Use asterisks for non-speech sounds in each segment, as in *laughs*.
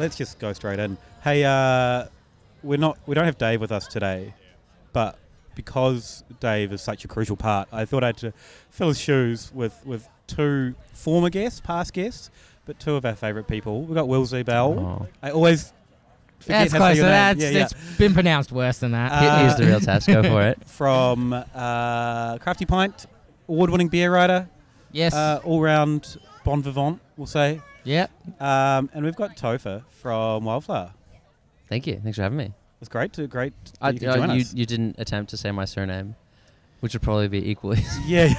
let's just go straight in. Hey, uh, we're not we don't have Dave with us today, but because Dave is such a crucial part, I thought I'd to fill his shoes with with two former guests, past guests, but two of our favourite people. We've got Will Ziebell. Oh. I always forget That's how to say close. your name. That's, yeah, yeah. it's been pronounced worse than that. Uh, Here's the real test. Go *laughs* for it. From uh, Crafty Pint, award-winning beer writer, yes. uh, all-round bon vivant, we'll say. Yeah. Um, and we've got Topher from Wildflower. Thank you. Thanks for having me. It's great to great that I, you could uh, join you, us. you didn't attempt to say my surname, which would probably be equally. *laughs* *laughs* Yeah,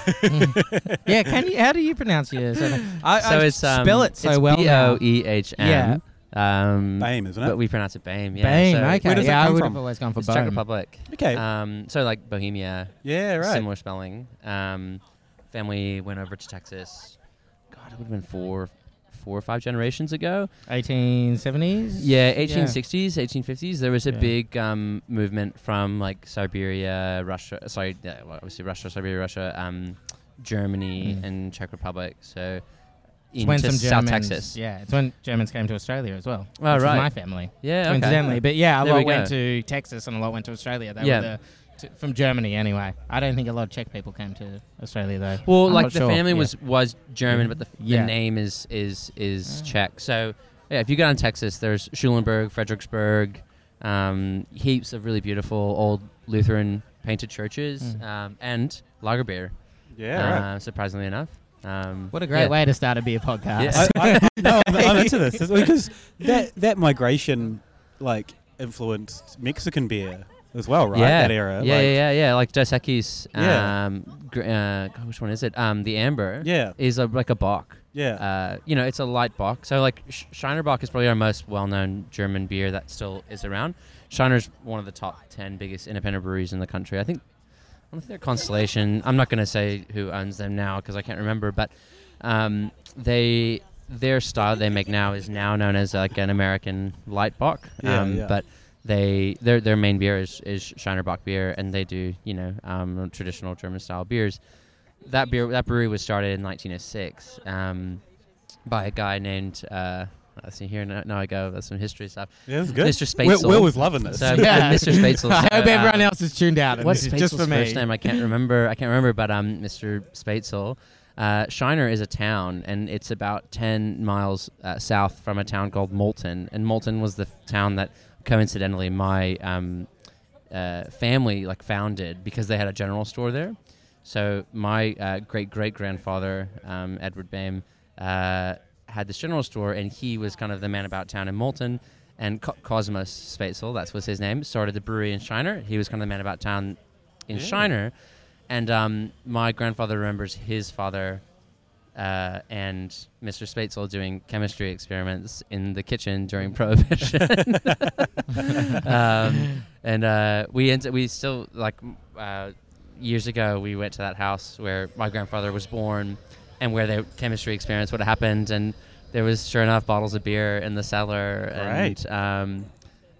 yeah. Can you? How do you pronounce your surname? I, so I it's um, spell it so it's well B now. O E H M. Um, Bame, isn't it? but we pronounce it Bame. Yeah. Bane. so okay. Where does it yeah, I come would from? have always gone for It's Czech Republic. okay. Um, so like Bohemia, yeah, right. similar spelling. Um, family went over to Texas. God, it would have been four, four or five generations ago. 1870s. Yeah, 1860s, 1850s. There was a Yeah. big um, movement from like Siberia, Russia. Sorry, yeah, well, obviously Russia, Siberia, Russia, um, Germany, Mm. and Czech Republic. So It's into when some South Germans, Texas. Yeah, it's when Germans came to Australia as well. Oh, right. my family. Yeah, okay. coincidentally. But yeah, a There we lot went to Texas and a lot went to Australia. They Yeah. were the, to, from Germany anyway. I don't think a lot of Czech people came to Australia though. Well, I'm like the sure. family Yeah. was was German, but the, the name is is is Ah. Czech. So yeah, if you go down to Texas, there's Schulenburg, Fredericksburg, um, heaps of really beautiful old Lutheran painted churches, Mm. um, and lager beer. yeah, right. uh, surprisingly enough. Um, What a great yeah. way to start a beer podcast. Yeah. I, I, no, I'm, I'm into this *laughs* because that that migration like influenced Mexican beer as well, right? Yeah. That era. Yeah, like, yeah, yeah, yeah. Like Dos Equis. Yeah. Um, gr- uh, which one is it? Um, the Amber yeah, is a, like a Bock. yeah. Uh, you know, it's a light Bock. So like Shiner Bock is probably our most well-known German beer that still is around. Shiner's one of the top ten biggest independent breweries in the country. I think. I think they're Constellation. I'm not going to say who owns them now because I can't remember, but um, they their style they make now is now known as like an American light Bock. Yeah, um, yeah. But they their their main beer is is Shiner Bock beer, and they do you know um, traditional German style beers. That beer that brewery was started in 1906 um, by a guy named. Uh, let's see here. Now, now I go. That's some history stuff. yeah, it's good. Mr. Will, Spoetzl. Will was loving this. So, Yeah. *laughs* Mr. Spoetzl. I hope so, everyone uh, else is tuned out. and What's this just for me. first name? I can't remember. I can't remember. But um, Mr. Spoetzl, uh, Shiner is a town, and it's about ten miles uh, south from a town called Moulton. And Moulton was the f- town that, coincidentally, my um, uh, family like founded because they had a general store there. So my uh, great great grandfather, um, Edward Bame, uh, had this general store, and he was kind of the man about town in Moulton. And Co- Kosmos Spoetzl, that's was his name, started the brewery in Shiner. He was kind of the man about town in Yeah. Shiner. And um, my grandfather remembers his father uh, and Mr. Spoetzl doing chemistry experiments in the kitchen during *laughs* Prohibition. *laughs* um, and uh, we ent- we still like uh, years ago we went to that house where my grandfather was born and where the chemistry experiments would have happened and there was sure enough bottles of beer in the cellar and um,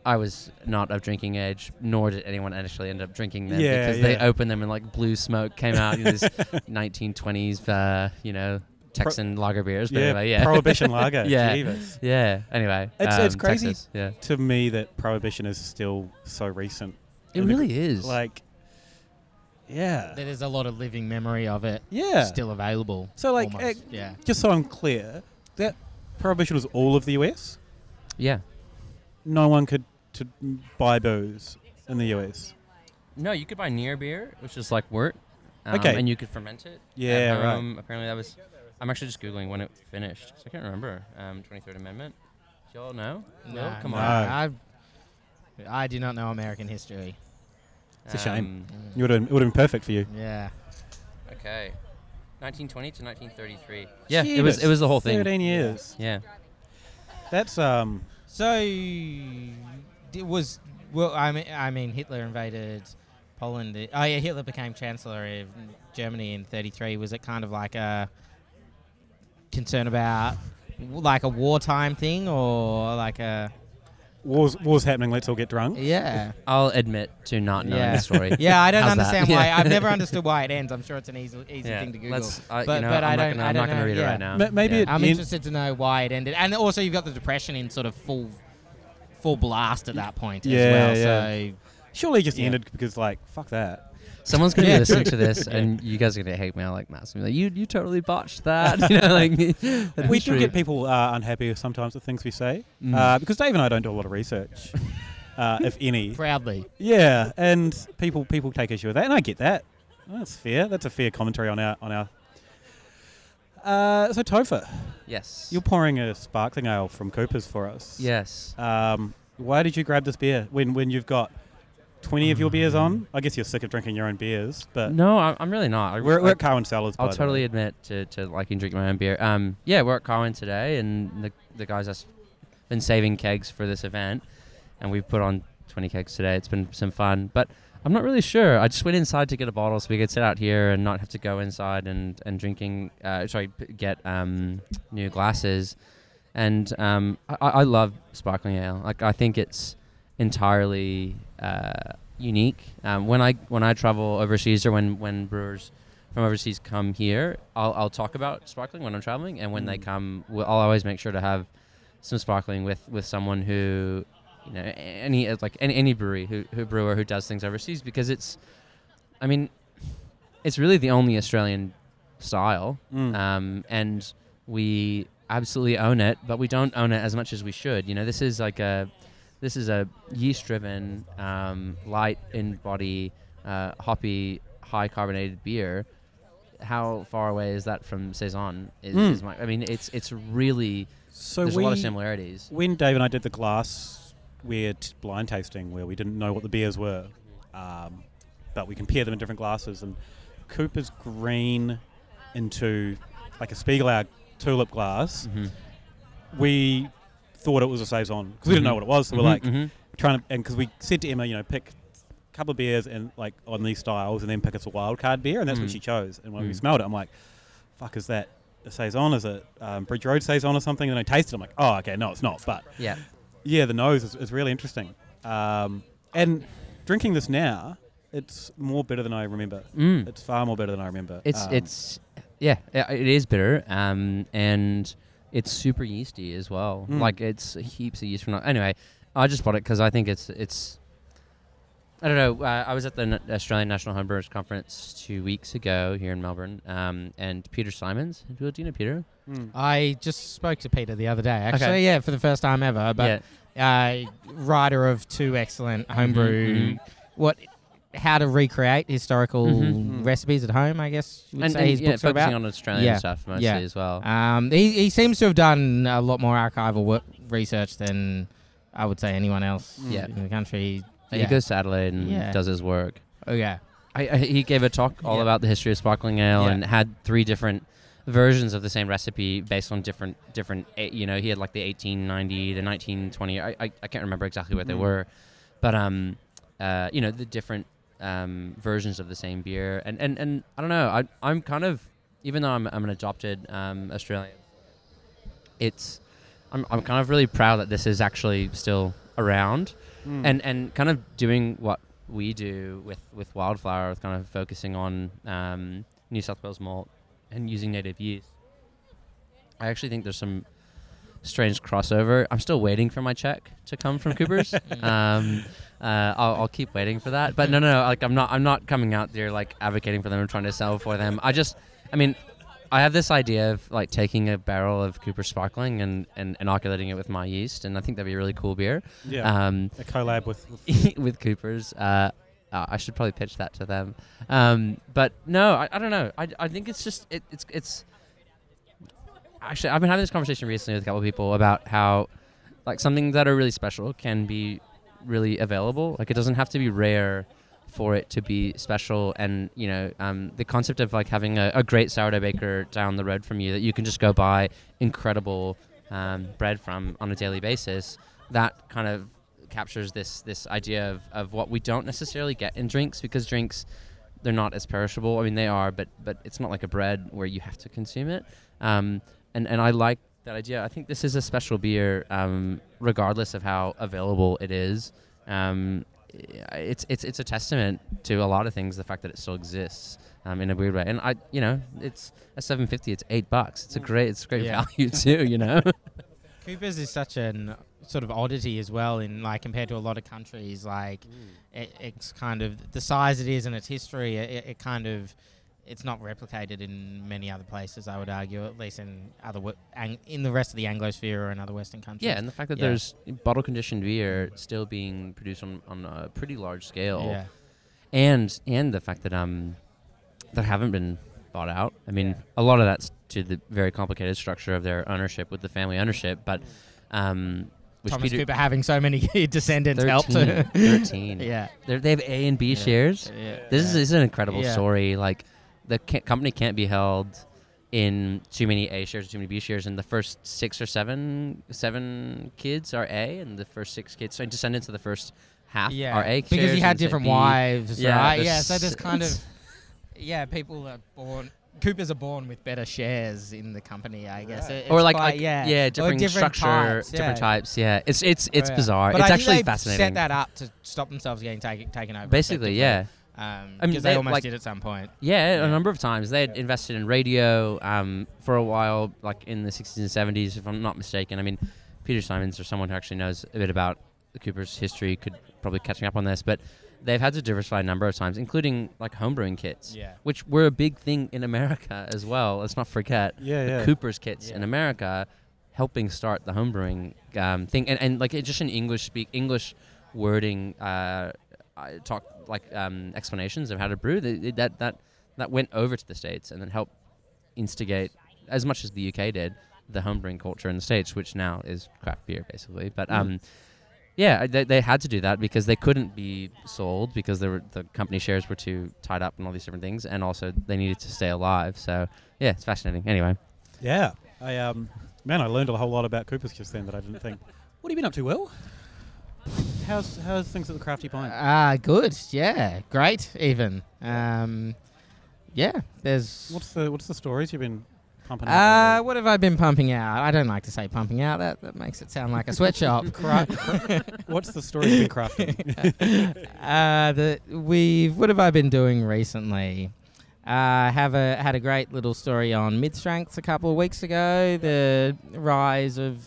I was not of drinking age, nor did anyone actually end up drinking them Yeah, because they opened them and like blue smoke came out. you know, this *laughs* 1920s, uh, you know, Texan lager beers. But yeah, anyway, yeah, Prohibition *laughs* lager. Yeah. Jeebus. yeah. Anyway, It's- it's um, crazy. Texas, Yeah, To me, that Prohibition is still so recent. it in the- really is. Like, yeah, There's a lot of living memory of it yeah. still available. So, like, almost. yeah. Just so I'm clear, that Prohibition was all of the US. yeah. No one could to buy booze in the US. No, you could buy near beer, which is like wort. Um, Okay. And you could ferment it. Yeah, at right. Apparently, that was. I'm actually just googling when it finished. So I can't remember. Um, 23rd Amendment. Do y'all know? No, Will? come no. on. I, I do not know American history. It's a shame. Um, You would have, it would have been perfect for you. Yeah. Okay. 1920 to 1933. Yeah, it was. It was the whole thing. Thirteen years. Yeah. That's um. So it was well. I mean, I mean, Hitler invaded Poland. Oh yeah, Hitler became chancellor of Germany in '33. Was it kind of like a concern about like a wartime thing, or like a war's war's happening. Let's all get drunk. Yeah. I'll admit to not knowing Yeah. the story. *laughs* Yeah, I don't How's that? understand why. Yeah. I've never *laughs* understood why it ends. I'm sure it's an easy, easy Yeah, thing to Google. let's. I, But- you know, but I I'm not don't- gonna, I I'm don't not gonna read yeah. it right now. Ma- maybe Yeah. it- I'm in- interested to know why it ended, and also you've got the depression in sort of full, full blast at that point Yeah, as well. yeah. So Surely it just Yeah. ended because like fuck that. Someone's gonna *laughs* Yeah. be listening to this, *laughs* and you guys are gonna hate mail like massively. Like, you, you totally botched that. *laughs* you know, like that we is do get people uh, unhappy sometimes with things we say Mm. uh, because Dave and I don't do a lot of research, uh, if any. proudly, Yeah, and people people take issue with that, and I get that. That's fair. That's a fair commentary on our on our. Uh, so Topher, Yes. you're pouring a sparkling ale from Cooper's for us. yes. Um, why did you grab this beer when when you've got twenty of your beers on? I guess you're sick of drinking your own beers, but No, I'm, I'm really not. I, we're, I, we're at Carwyn Cellars. I'll totally admit to, to liking drinking my own beer. Um, yeah, we're at Carwin today, and the the guys have been saving kegs for this event, and we've put on 20 kegs today. It's been some fun, but I'm not really sure. I just went inside to get a bottle so we could sit out here and not have to go inside and and drinking. Uh, sorry, get um, new glasses, and um, I, I love sparkling ale. Like I think it's entirely uh, unique. Um, when I when I travel overseas or when when brewers from overseas come here, I'll, I'll talk about sparkling when I'm traveling, and when they Mm. come, we'll, I'll always make sure to have some sparkling with, with someone who, you know, any uh, like any, any brewery who, who brewer who does things overseas because it's, I mean, it's really the only Australian style, Mm. um, and we absolutely own it, but we don't own it as much as we should. You know, this is like a this is a yeast-driven, um, light in body, uh, hoppy, high carbonated beer. How far away is that from saison? Is, Mm. is my, I mean, it's it's really so there's we, a lot of similarities. when Dave and I did the glass weird blind tasting where we didn't know what the beers were, um, but we compared them in different glasses, and Cooper's green into like a Spiegelau tulip glass, hmm we thought it was a saison because we didn't know what it was. So we're like hmm trying to, and because we said to Emma, you know, pick a couple of beers and like on these styles, and then pick us a wild card beer, and that's what Mm. she chose. And when we Mm. smelled it, I'm like, "Fuck, is that a saison? Is it um, Bridge Road saison or something?" And I tasted, it, I'm like, "Oh, okay, no, it's not." But yeah, yeah, the nose is, is really interesting. Um, and drinking this now, it's more bitter than I remember. mm. It's far more bitter than I remember. It's Um, it's yeah, it is bitter, um, and it's super yeasty as well. Mm. Like it's heaps of yeast from. Anyway, I just bought it because I think it's it's. I don't know. Uh, I was at the Australian National Homebrewers Conference two weeks ago here in Melbourne, um, and Peter Symons. Do you know Peter? mm. I just spoke to Peter the other day. Actually, yeah, for the first time ever. But yeah. uh, writer of two excellent homebrew. mhm. What? How to recreate historical Mhm. recipes at home? I guess you would and, say and his yeah, books are focusing about. on Australian Yeah. stuff mostly Yeah. as well. Um, he, he seems to have done a lot more archival work, research than I would say anyone else Yeah. in the country. He goes to Adelaide and Yeah. does his work. Oh yeah. I, I, he gave a talk all Yeah. about the history of sparkling ale Yeah. and had three different versions of the same recipe based on different different eh, you know he had like the 1890 the 1920 I, I, I can't remember exactly what they Mhm. were but um uh you know the different um versions of the same beer and and, and I don't know I I'm kind of even though I'm, I'm an adopted um Australian it's I'm, I'm kind of really proud that this is actually still around Mm. and and kind of doing what we do with with wildflower with kind of focusing on um, New South Wales malt and using native yeast. I actually think there's some strange crossover. I'm still waiting for my check to come from Cooper's. *laughs* *laughs* um, uh, I'll, I'll keep waiting for that. But no, no, no. Like I'm not. I'm not coming out there like advocating for them or trying to sell for them. I just. I mean, I have this idea of like taking a barrel of Cooper Sparkling and, and inoculating it with my yeast, and I think that'd be a really cool beer. yeah, Um, a collab with, *laughs* with with Coopers. Uh, uh, I should probably pitch that to them. Um, but no, I, I don't know. I, I think it's just it, it's it's. Actually, I've been having this conversation recently with a couple of people about how, like, something that are really special can be really available. Like, it doesn't have to be rare for it to be special. And you know, um, the concept of like having a, a great sourdough baker down the road from you that you can just go buy incredible um, bread from on a daily basis. That kind of captures this this idea of, of what we don't necessarily get in drinks because drinks they're not as perishable. I mean they are, but but it's not like a bread where you have to consume it. Um, and and I like that idea. I think this is a special beer, um, regardless of how available it is. Um, it's it's it's a testament to a lot of things. The fact that it still exists um, in a weird way, and I, you know, it's a seven fifty. It's eight bucks. It's a great, it's great Yeah. value *laughs* too. You know. *laughs* Coopers is such an sort of oddity as well in like compared to a lot of countries. Like Mm. it, it's kind of the size it is and its history. It, it kind of it's not replicated in many other places. I would argue, at least in other w- ang- in the rest of the Anglosphere or in other Western countries. Yeah, and the fact that Yeah. there's bottle conditioned beer still being produced on, on a pretty large scale, yeah, and and the fact that um that haven't been bought out. I mean, a lot of that's to the very complicated structure of their ownership with the family ownership, but um, which Thomas Peter Cooper having so many *laughs* descendants 13, helped. *laughs* 13. yeah, They're, they have A and B Yeah. shares. yeah. This is, this is an incredible Yeah. story. Like the ca- company can't be held in too many A shares or too many B shares, and the first six or seven seven kids are A, and the first six kids, so descendants of the first half yeah. are A because shares, he had different wives, Yeah, right? Yeah, so there's kind of yeah, people are born. Coopers are born with better shares in the company, I guess. Right. It- or like, quite- like yeah, yeah, different, different structure, types, different yeah. types. Yeah, it's it's it's Oh, yeah. bizarre. But it's I think actually they've fascinating. Set that up to stop themselves getting taken taken over. Basically, yeah. Um, I mean, because they, they, almost like- did at some point. Yeah, Yeah. a number of times. They had invested in radio um, for a while, like in the 60s and 70s, if I'm not mistaken. I mean, Peter Symons or someone who actually knows a bit about the Cooper's history could probably catch me up on this, but they've had to diversify a number of times, including like homebrewing kits, Yeah. which were a big thing in America *laughs* as well. Let's not forget Yeah, the yeah. Cooper's kits in America helping start the homebrewing um, thing, and, and like it just in English speak English wording uh, I talk like um, explanations of how to brew th- th- that that that went over to the states and then helped instigate as much as the UK did the homebrewing culture in the states, which now is craft beer basically. But Mm. um, yeah, they, they had to do that because they couldn't be sold because they were, the company shares were too tied up and all these different things, and also they needed to stay alive. So yeah, it's fascinating. Anyway. Yeah. I um man, I learned a whole lot about Coopers just then that I didn't think. What have you been up to, Will? How's how's things at the Crafty Pint? Ah, good. Yeah, great. Even. Um, yeah. There's. What's the what's the stories you've been pumping out? Uh, what have I been pumping out? I don't like to say pumping out. That that makes it sound like a sweatshop. *laughs* What's the story you've been crafting? *laughs* uh, the we've what have I been doing recently? Uh, have a had a great little story on mid strengths a couple of weeks ago. The rise of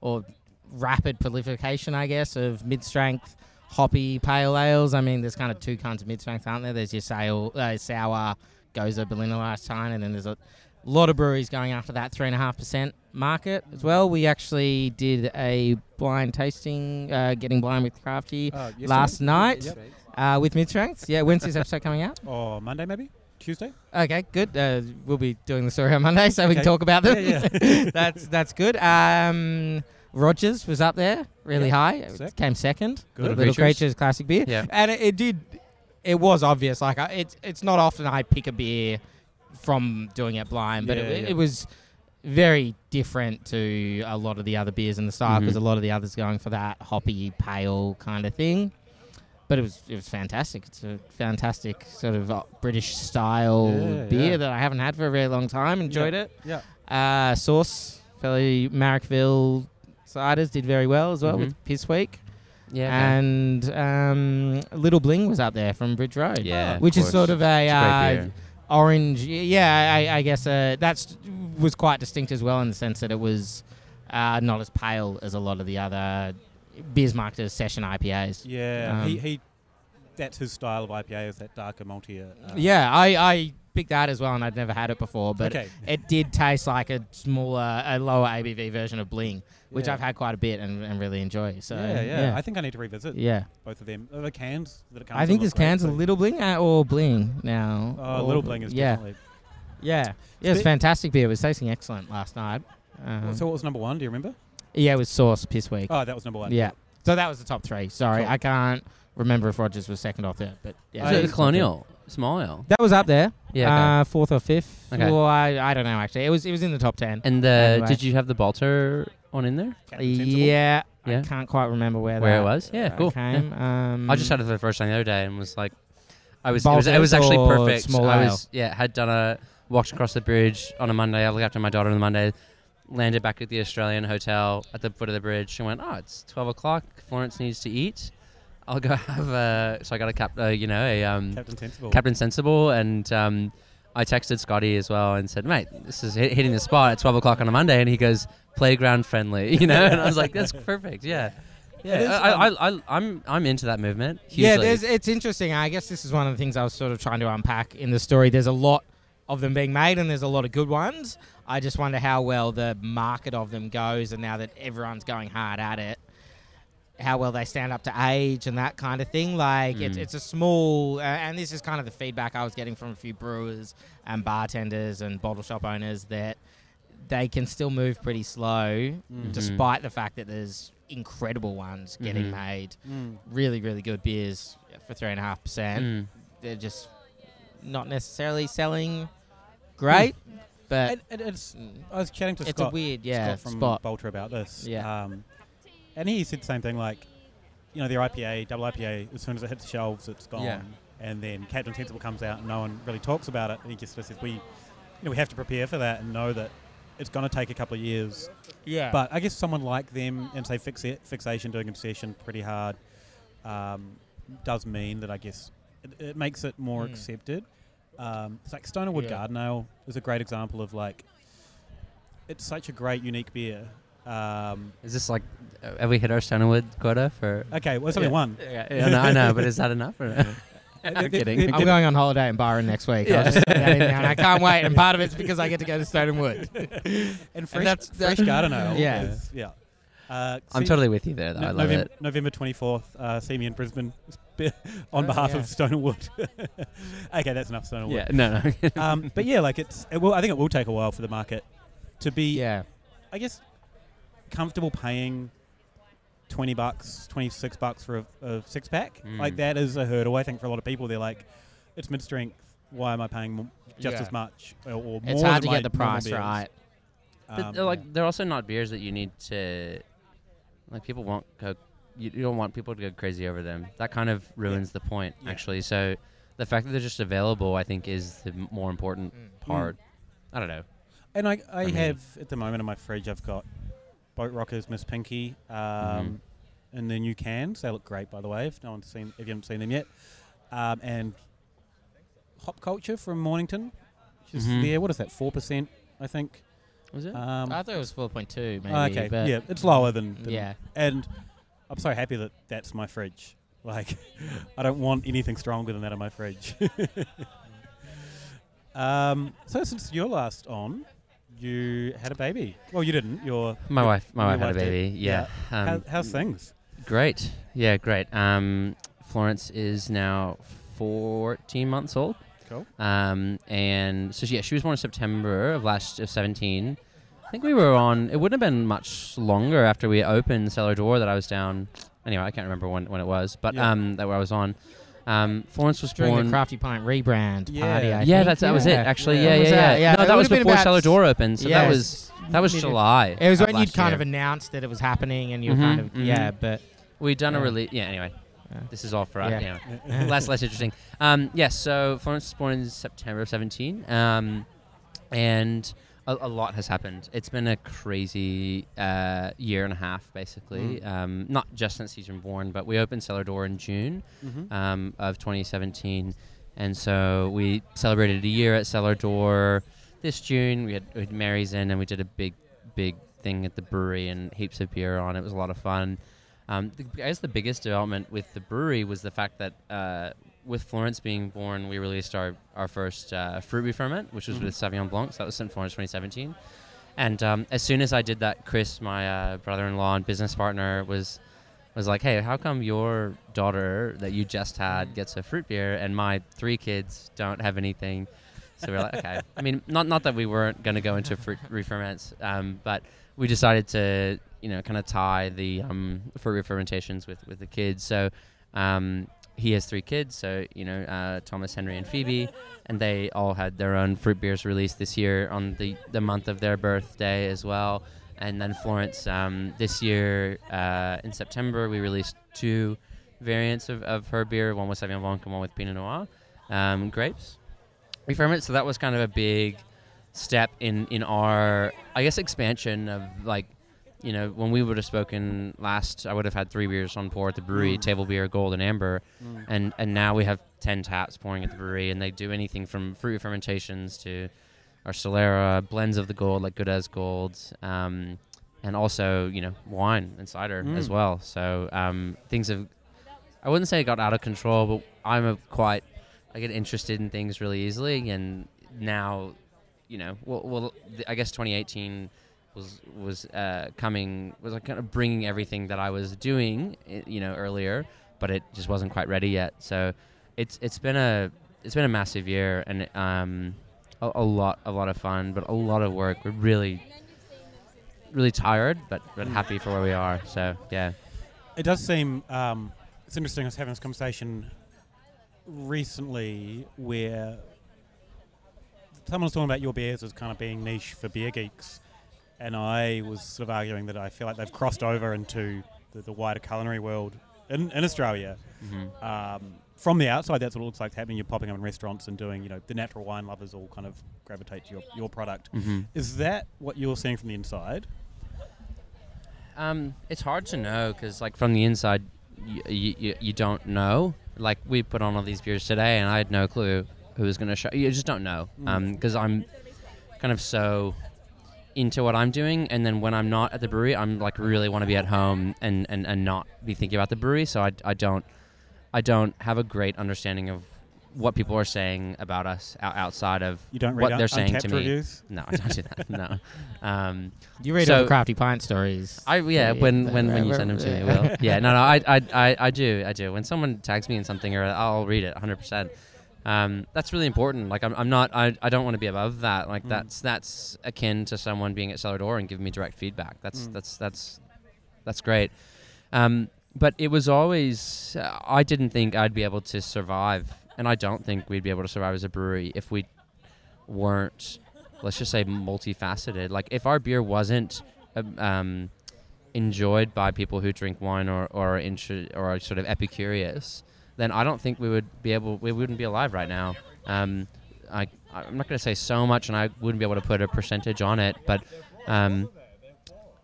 or rapid proliferation, I guess, of mid strength hoppy pale ales. I mean, there's kind of two kinds of mid strength, aren't there? There's your sail, uh, sour Gose Berliner last time, and then there's a lot of breweries going after that three and a half percent market as well. We actually did a blind tasting, uh, getting blind with Crafty Uh, yesterday? last night Yep. uh, with mid strengths. Yeah, when's this episode coming out? *laughs* Oh, Monday maybe? Tuesday? Okay, good. Uh, we'll be doing the story on Monday, so we can talk about them. Yeah, yeah. *laughs* that's that's good. Um, Rogers was up there, really Yeah, high. It came second. Good. Little, Little Creatures. Classic beer, Yeah. and it, it did. It was obvious. Like I, it's it's not often I pick a beer from doing it blind, but Yeah, it, yeah. it was very different to a lot of the other beers in the style because Mhm. a lot of the others going for that hoppy pale kind of thing. But it was it was fantastic. It's a fantastic sort of uh, British style beer that I haven't had for a very long time. Enjoyed it. Yeah. Uh, Sauce, fairly Marrickville ciders did very well as well Mhm. with Piss Weak. Yeah. And um, Little Bling was up there from Bridge Road. yeah. Which is sort of a, a uh, orange. Yeah, I, I guess uh, that's was quite distinct as well in the sense that it was uh, not as pale as a lot of the other beers marked as session IPAs. Yeah. he, Um, he that's his style of IPA is that darker maltier. Uh, Yeah, I, I picked that as well, and I'd never had it before, but okay. it did taste like a smaller, a lower ABV version of Bling, which Yeah. I've had quite a bit and, and really enjoy. So yeah, yeah, I think I need to revisit yeah. both of them. Are the cans that it comes I think look this can's a little Bling or Bling now. Oh, or- little bling is yeah, definitely. yeah, yeah. It's Spe- fantastic beer. It was tasting excellent last night. Um, so what was number one? Do you remember? yeah, it was Sauce Piss Weak. Oh, that was number one. Yeah. So that was the top three. Sorry, Cool. I can't remember if Rogers was second or third, but yeah. I- So it the Colonial Small Ale. That was up there. Yeah. Uh, fourth or fifth. Okay. Well, I, I don't know actually. It was it was in the top ten. and the anyway. did you have the Balter on in there? Yeah, Yeah. I can't quite remember where Where that it was? Yeah, uh, cool. Came. Um, I just had it for the first time the other day and was like, I was it was, it was actually perfect. small I was yeah had done a walked across the bridge on a Monday. I looked after my daughter on the Monday. landed back at the Australian hotel at the foot of the bridge and went, oh, it's 12 o'clock. Florence needs to eat. I'll go *laughs* have a. So I got a cap, uh, you know, a um, Captain Sensible. Captain Sensible, and um, I texted Scotty as well and said, mate, this is hit- hitting the spot at 12 o'clock on a Monday, and he goes, playground friendly, *laughs* you know, and I was like, that's perfect, yeah. Yeah, is, I, I, I, I, I'm I'm into that movement. Yeah, hugely. there's, it's interesting. I guess this is one of the things I was sort of trying to unpack in the story. There's a lot of them being made, and there's a lot of good ones. I just wonder how well the market of them goes, and now that everyone's going hard at it, how well they stand up to age and that kind of thing. Like it's Mm. it's a small, uh, and this is kind of the feedback I was getting from a few brewers and bartenders and bottle shop owners that they can still move pretty slow, Mm. despite the fact that there's incredible ones getting Mhm. made Mm. really, really good beers for three and a half percent. Mm. They're just not necessarily selling great, but And, and it's. mm, I was chatting to it's Scott, a weird, yeah, Scott from spot. Balter about this. Yeah. Um, and he said the same thing. Like, you know, their IPA, double IPA, as soon as it hits the shelves, it's gone. Yeah. And then Captain Sensible comes out, and no one really talks about it. And he just says, we, you know, we have to prepare for that and know that it's going to take a couple of years. Yeah, But I guess someone like them and say fixa- fixation, doing obsession pretty hard, um, does mean that I guess it, it makes it more Mm. accepted. Um, it's like Stone and Wood Yeah. Garden Ale is a great example of like, it's such a great, unique beer. Um, Is this like, have we hit our Stone and Wood quota for? okay, well, it's only Yeah. one. Yeah, yeah, no, I know, but is that enough? Or *laughs* I'm *laughs* kidding. I'm going on holiday in Byron next week. I'll Yeah. just put that in there, and I can't wait. And part of it's because I get to go to Stone and Wood. *laughs* And fresh, that's- fresh garden ale. Yeah. is- yeah. Uh, I'm see- totally with you there, though. No- I love November, it. November 24th, uh, see me in Brisbane on Oh, behalf yeah. of Stone and Wood. okay, that's enough Stone and Wood. Yeah, no, no. um, but yeah, like it's. It will, I think it will take a while for the market to be. Yeah, I guess comfortable paying twenty bucks, twenty six bucks for a, a six pack. Mm. Like that is a hurdle. I think for a lot of people, they're like, it's mid strength. Why am I paying just Yeah. as much or, or more? it's hard to than my get the price beers? right. But Um, they're like they're also not beers that you need to like people won't go you, you don't want people to go crazy over them. That kind of ruins the point Yeah. actually. So the fact that they're just available I think is the more important Mm. part. I don't know. And I, I for me. have at the moment in my fridge, I've got Boatrocker's Miss Pinky um, Mhm. in their new cans. They look great, by the way. If no one's seen, if you haven't seen them yet, um, and Hop Culture from Mornington, which is Mhm. there. What is that? Four percent, I think. Was it? Um, I thought it was 4.2, maybe. okay, but yeah, it's lower than, than yeah. And I'm so happy that that's my fridge. Like, *laughs* I don't want anything stronger than that in my fridge. *laughs* um, so since you're last on, you had a baby. Well, you didn't. Your my your- wife my wife had a did. baby. Yeah. Um, How, how's things? Great. Yeah, great. Um, Florence is now 14 months old. Cool. Um, and so yeah, she was born in September of last of 17. I think we were on. It wouldn't have been much longer after we opened cellar door that I was down. Anyway, I can't remember when, when it was, but Yeah. um, that where I was on. Um, Florence was During born. the Crafty Pint rebrand Yeah. party, I yeah, think. that's that was it. Actually, Yeah. yeah, yeah, was yeah. that? Yeah, no, it that was would've been before about cellar s- door opened. So that Yes. was that was Mid- July. It was when you'd kind year. of announced that it was happening, and you were Mhm, kind of mhm. yeah, but We'd done a Yeah. release. Yeah. Anyway, Yeah. this is all for us. Yeah. Yeah. less less interesting. Um, yes, so Florence was born in September of 17, um, and a, a lot has happened. It's been a crazy uh, year and a half, basically. Mm. Um, not just since he's been born, but we opened Cellar Door in June Mm-hmm. um, of 2017, and so we celebrated a year at Cellar Door this June. We had, we had Mary's in, and we did a big, big thing at the brewery and heaps of beer on. It was a lot of fun. Um, the, I guess the biggest development with the brewery was the fact that uh, with Florence being born, we released our, our first uh, fruit beer ferment, which was Mhm. with Sauvignon Blanc. So that was St. Florence 2017. And um, as soon as I did that, Chris, my uh, brother-in-law and business partner, was was like, "Hey, how come your daughter that you just had gets a fruit beer and my three kids don't have anything?" So we're like, "Okay." I mean, not not that we weren't going to go into fruit *laughs* referments, um, but we decided to you know kind of tie the um, fruit refermentations with with the kids. So um, he has three kids, so you know uh, Thomas, Henry, and Phoebe, and they all had their own fruit beers released this year on the the month of their birthday as well. And then Florence, um, this year uh, in September, we released two variants of, of her beer. One with Sauvignon Blanc and one with Pinot Noir um, grapes. Referment. So that was kind of a big step in in our I guess expansion of like you know when we would have spoken last I would have had three beers on pour at the brewery Mm. table beer gold and amber Mm. and and now we have 10 taps pouring at the brewery and they do anything from fruit fermentations to our Solera blends of the gold like good as gold um, and also you know wine and cider as Mm. well so um, things have I wouldn't say it got out of control but I'm a quite I get interested in things really easily and now you know well, well th- I guess 2018 was was uh, coming was like kind of bringing everything that I was doing you know earlier but it just wasn't quite ready yet. So it's it's been a it's been a massive year and um a, a lot a lot of fun but a lot of work. We're really really tired but but happy for where we are. So yeah. It does seem um, it's interesting. I was having this conversation recently where someone was talking about your beers as kind of being niche for beer geeks, and I was sort of arguing that I feel like they've crossed over into the, the wider culinary world in, in Australia. hmm Um, from the outside, that's what it looks like happening. You're popping up in restaurants and doing, you know, the natural wine lovers all kind of gravitate to your, your product. hmm Is that what you're seeing from the inside? Um, it's hard to know because, like, from the inside, you, you, you don't know. Like, we put on all these beers today, and I had no clue who was going to show. You just don't know. Mm. Because I'm kind of so into what I'm doing, and then when I'm not at the brewery, I'm like really want to be at home and, and, and not be thinking about the brewery. So I, I don't I don't have a great understanding of what people are saying about us outside of You don't what un- they're saying to me. reviews? No, I don't do that. no. *laughs* Um, You read all So- the crafty pint stories. I yeah, Yeah, when when, when you send them to me, yeah. Will. *laughs* Yeah, no, no, I, I, I, I do, I do. When someone tags me in something, or I'll read it 100. percent um, That's really important. Like I'm, I'm not, I, I don't want to be above that. Like Mm. that's that's akin to someone being at cellar door and giving me direct feedback. That's Mm. that's that's that's great. Um, but it was always, uh, I didn't think I'd be able to survive, and I don't think we'd be able to survive as a brewery if we weren't, let's just say, multifaceted. Like if our beer wasn't um, um, enjoyed by people who drink wine or or are, or are sort of epicurious, then I don't think we would be able, we wouldn't be alive right now. Um, I, I'm not going to say so much, and I wouldn't be able to put a percentage on it, but um,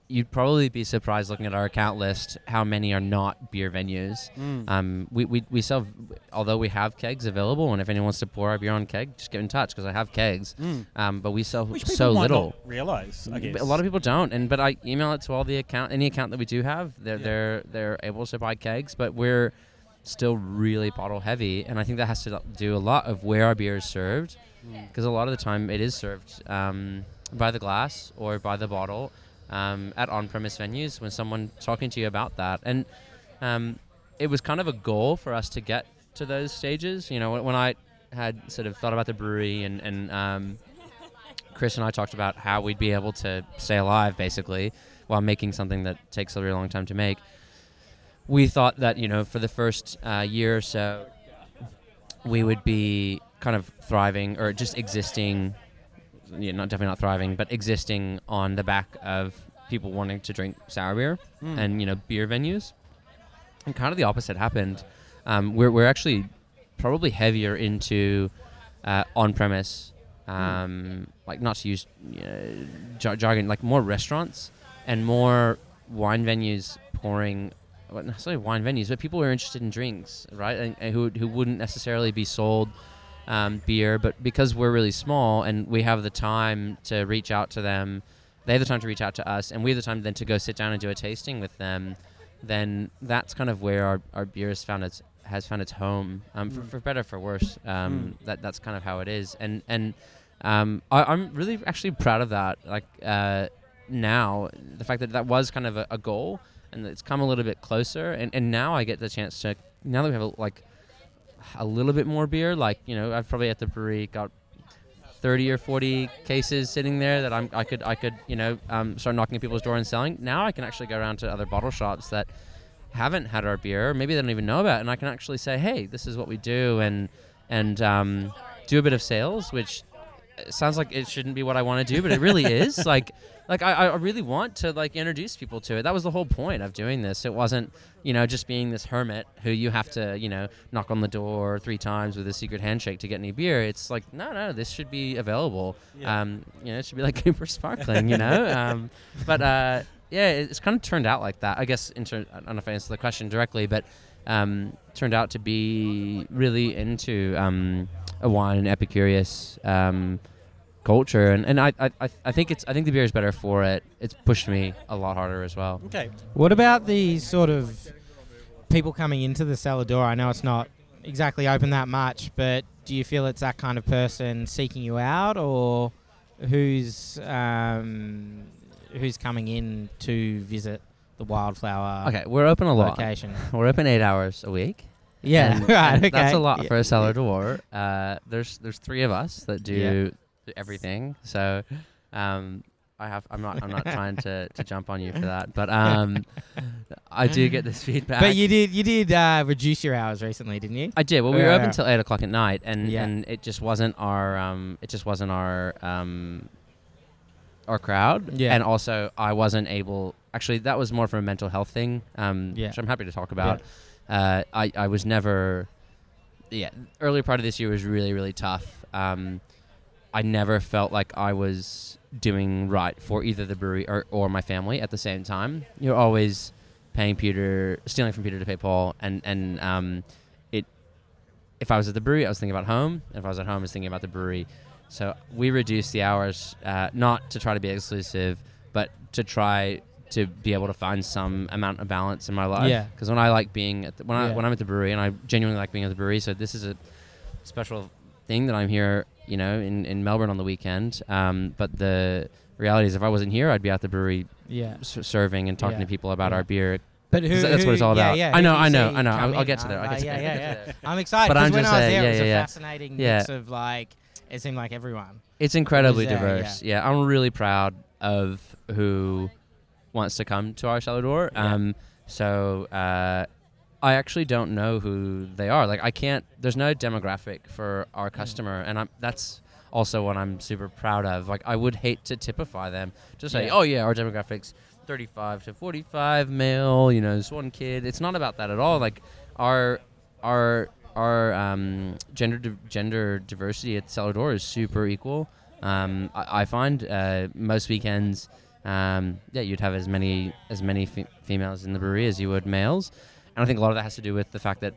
you'd probably be surprised looking at our account list how many are not beer venues. Mm. Um, we, we, we sell, although we have kegs available, and if anyone wants to pour our beer on keg, just get in touch because I have kegs. Mm. Um, but we sell Which so little. realize, I guess. A lot of people don't, and but I email it to all the account, any account that we do have. They're Yeah. they're they're able to buy kegs, but we're still really bottle heavy, and I think that has to do a lot of where our beer is served, Mm. because a lot of the time it is served um, by the glass or by the bottle um, at on-premise venues when someone talking to you about that, and um, it was kind of a goal for us to get to those stages. You know, when, when I had sort of thought about the brewery and and um, Chris and I talked about how we'd be able to stay alive basically while making something that takes a really long time to make. We thought that you know for the first uh, year or so we would be kind of thriving or just existing, yeah, not definitely not thriving, but existing on the back of people wanting to drink sour beer Mm. and you know beer venues. And kind of the opposite happened. Um, we're we're actually probably heavier into uh, on premise, um, like not to use jar- jargon, like more restaurants and more wine venues pouring. Well, not necessarily wine venues, but people who are interested in drinks, right? And, and who who wouldn't necessarily be sold um, beer, but because we're really small and we have the time to reach out to them, they have the time to reach out to us, and we have the time then to go sit down and do a tasting with them. Then that's kind of where our, our beer has found its has found its home, um, for, Mm. for better or for worse. Um, That that's kind of how it is, and and um, I, I'm really actually proud of that. Like uh, now, the fact that that was kind of a, a goal, and it's come a little bit closer, and, and now I get the chance to now that we have a, like a little bit more beer. Like you know, I've probably at the brewery got thirty or forty cases sitting there that I'm I could I could you know um, start knocking at people's door and selling. Now I can actually go around to other bottle shops that haven't had our beer, maybe they don't even know about, it, and I can actually say, hey, this is what we do, and and um, do a bit of sales, which it sounds like it shouldn't be what I want to do, but it really is. *laughs* Like, like I, I really want to like introduce people to it. That was the whole point of doing this. It wasn't, you know, just being this hermit who you have to, you know, knock on the door three times with a secret handshake to get any beer. It's like, no, no, this should be available. Yeah. Um, you know, it should be like *laughs* Cooper Sparkling, you know. *laughs* um, but uh, yeah, it's kind of turned out like that. I guess in turn, I don't know if I answered the question directly, but um, turned out to be really into um, a wine and Epicurious um, culture, and, and I, I I- I think it's I think the beer is better for it. It's pushed me a lot harder as well. Okay. What about the sort of people coming into the cellar door? I know it's not exactly open that much, but do you feel it's that kind of person seeking you out, or who's um, who's coming in to visit the wildflower Okay, we're open a lot. location? *laughs* We're open eight hours a week. Yeah, and- *laughs* right. and okay. That's a lot Yeah, for a cellar door. Uh, there's there's three of us that do everything. So, um, I have I'm not I'm not *laughs* trying to, to jump on you for that, but um, I do get this feedback. But you did you did uh, reduce your hours recently, didn't you? I did. Well, we were Yeah, open yeah. till eight o'clock at night, and Yeah. and it just wasn't our um, it just wasn't our um, our crowd. Yeah. And also, I wasn't able. Actually, that was more from a mental health thing. Um, Yeah. Which I'm happy to talk about. Uh, I I was never. Yeah, earlier part of this year was really really tough. Um, I never felt like I was doing right for either the brewery or, or my family at the same time. You're always paying Peter, stealing from Peter to pay Paul, and and um, it. If I was at the brewery, I was thinking about home. If I was at home, I was thinking about the brewery. So we reduced the hours, uh, not to try to be exclusive, but to try to be able to find some amount of balance in my life. Yeah. Because when I like being at the, when I when I'm at the brewery, and I genuinely like being at the brewery, so this is a special thing that I'm here, you know, in, in Melbourne on the weekend. Um, but the reality is, if I wasn't here, I'd be at the brewery Yeah. s- serving and talking Yeah. to people about Yeah. our beer. But who, that's what it's all yeah, about. Yeah, I know, I know, I know. I'll- I'll get to I'll get yeah, to yeah, yeah. That. *laughs* I'm excited But I'm when just I was saying, there, it was a fascinating mix of like it seemed like everyone. It's incredibly there, diverse. Yeah. I'm really proud of who wants to come to our cellar door. Yeah. Um, so uh, I actually don't know who they are. Like I can't. There's no demographic for our Mm. customer, and I'm that's also what I'm super proud of. Like I would hate to typify them. Just say, Yeah. oh yeah, our demographics 35 to 45 male. You know, this one kid. It's not about that at all. Like our our our um, gender di- gender diversity at Cellar Door is super equal. Um, I, I find uh, most weekends, um, yeah, you'd have as many as many fe- females in the brewery as you would males, and I think a lot of that has to do with the fact that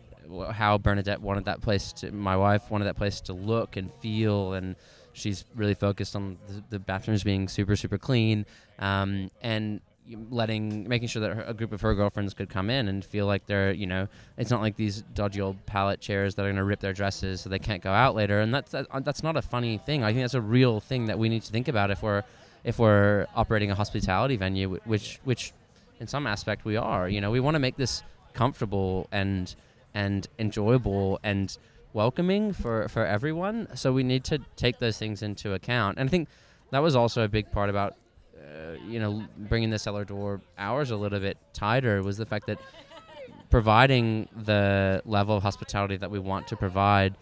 how Bernadette wanted that place to, my wife wanted that place to look and feel, and she's really focused on the, the bathrooms being super super clean, um, and letting making sure that her, a group of her girlfriends could come in and feel like they're you know it's not like these dodgy old pallet chairs that are going to rip their dresses so they can't go out later and that's that, that's not a funny thing. I think that's a real thing that we need to think about if we're if we're operating a hospitality venue which which in some aspect we are you know? We want to make this comfortable and and enjoyable and welcoming for for everyone. So we need to take those things into account. And i think that was also a big part about uh, you know bringing the cellar door hours a little bit tighter was the fact that providing the level of hospitality that we want to provide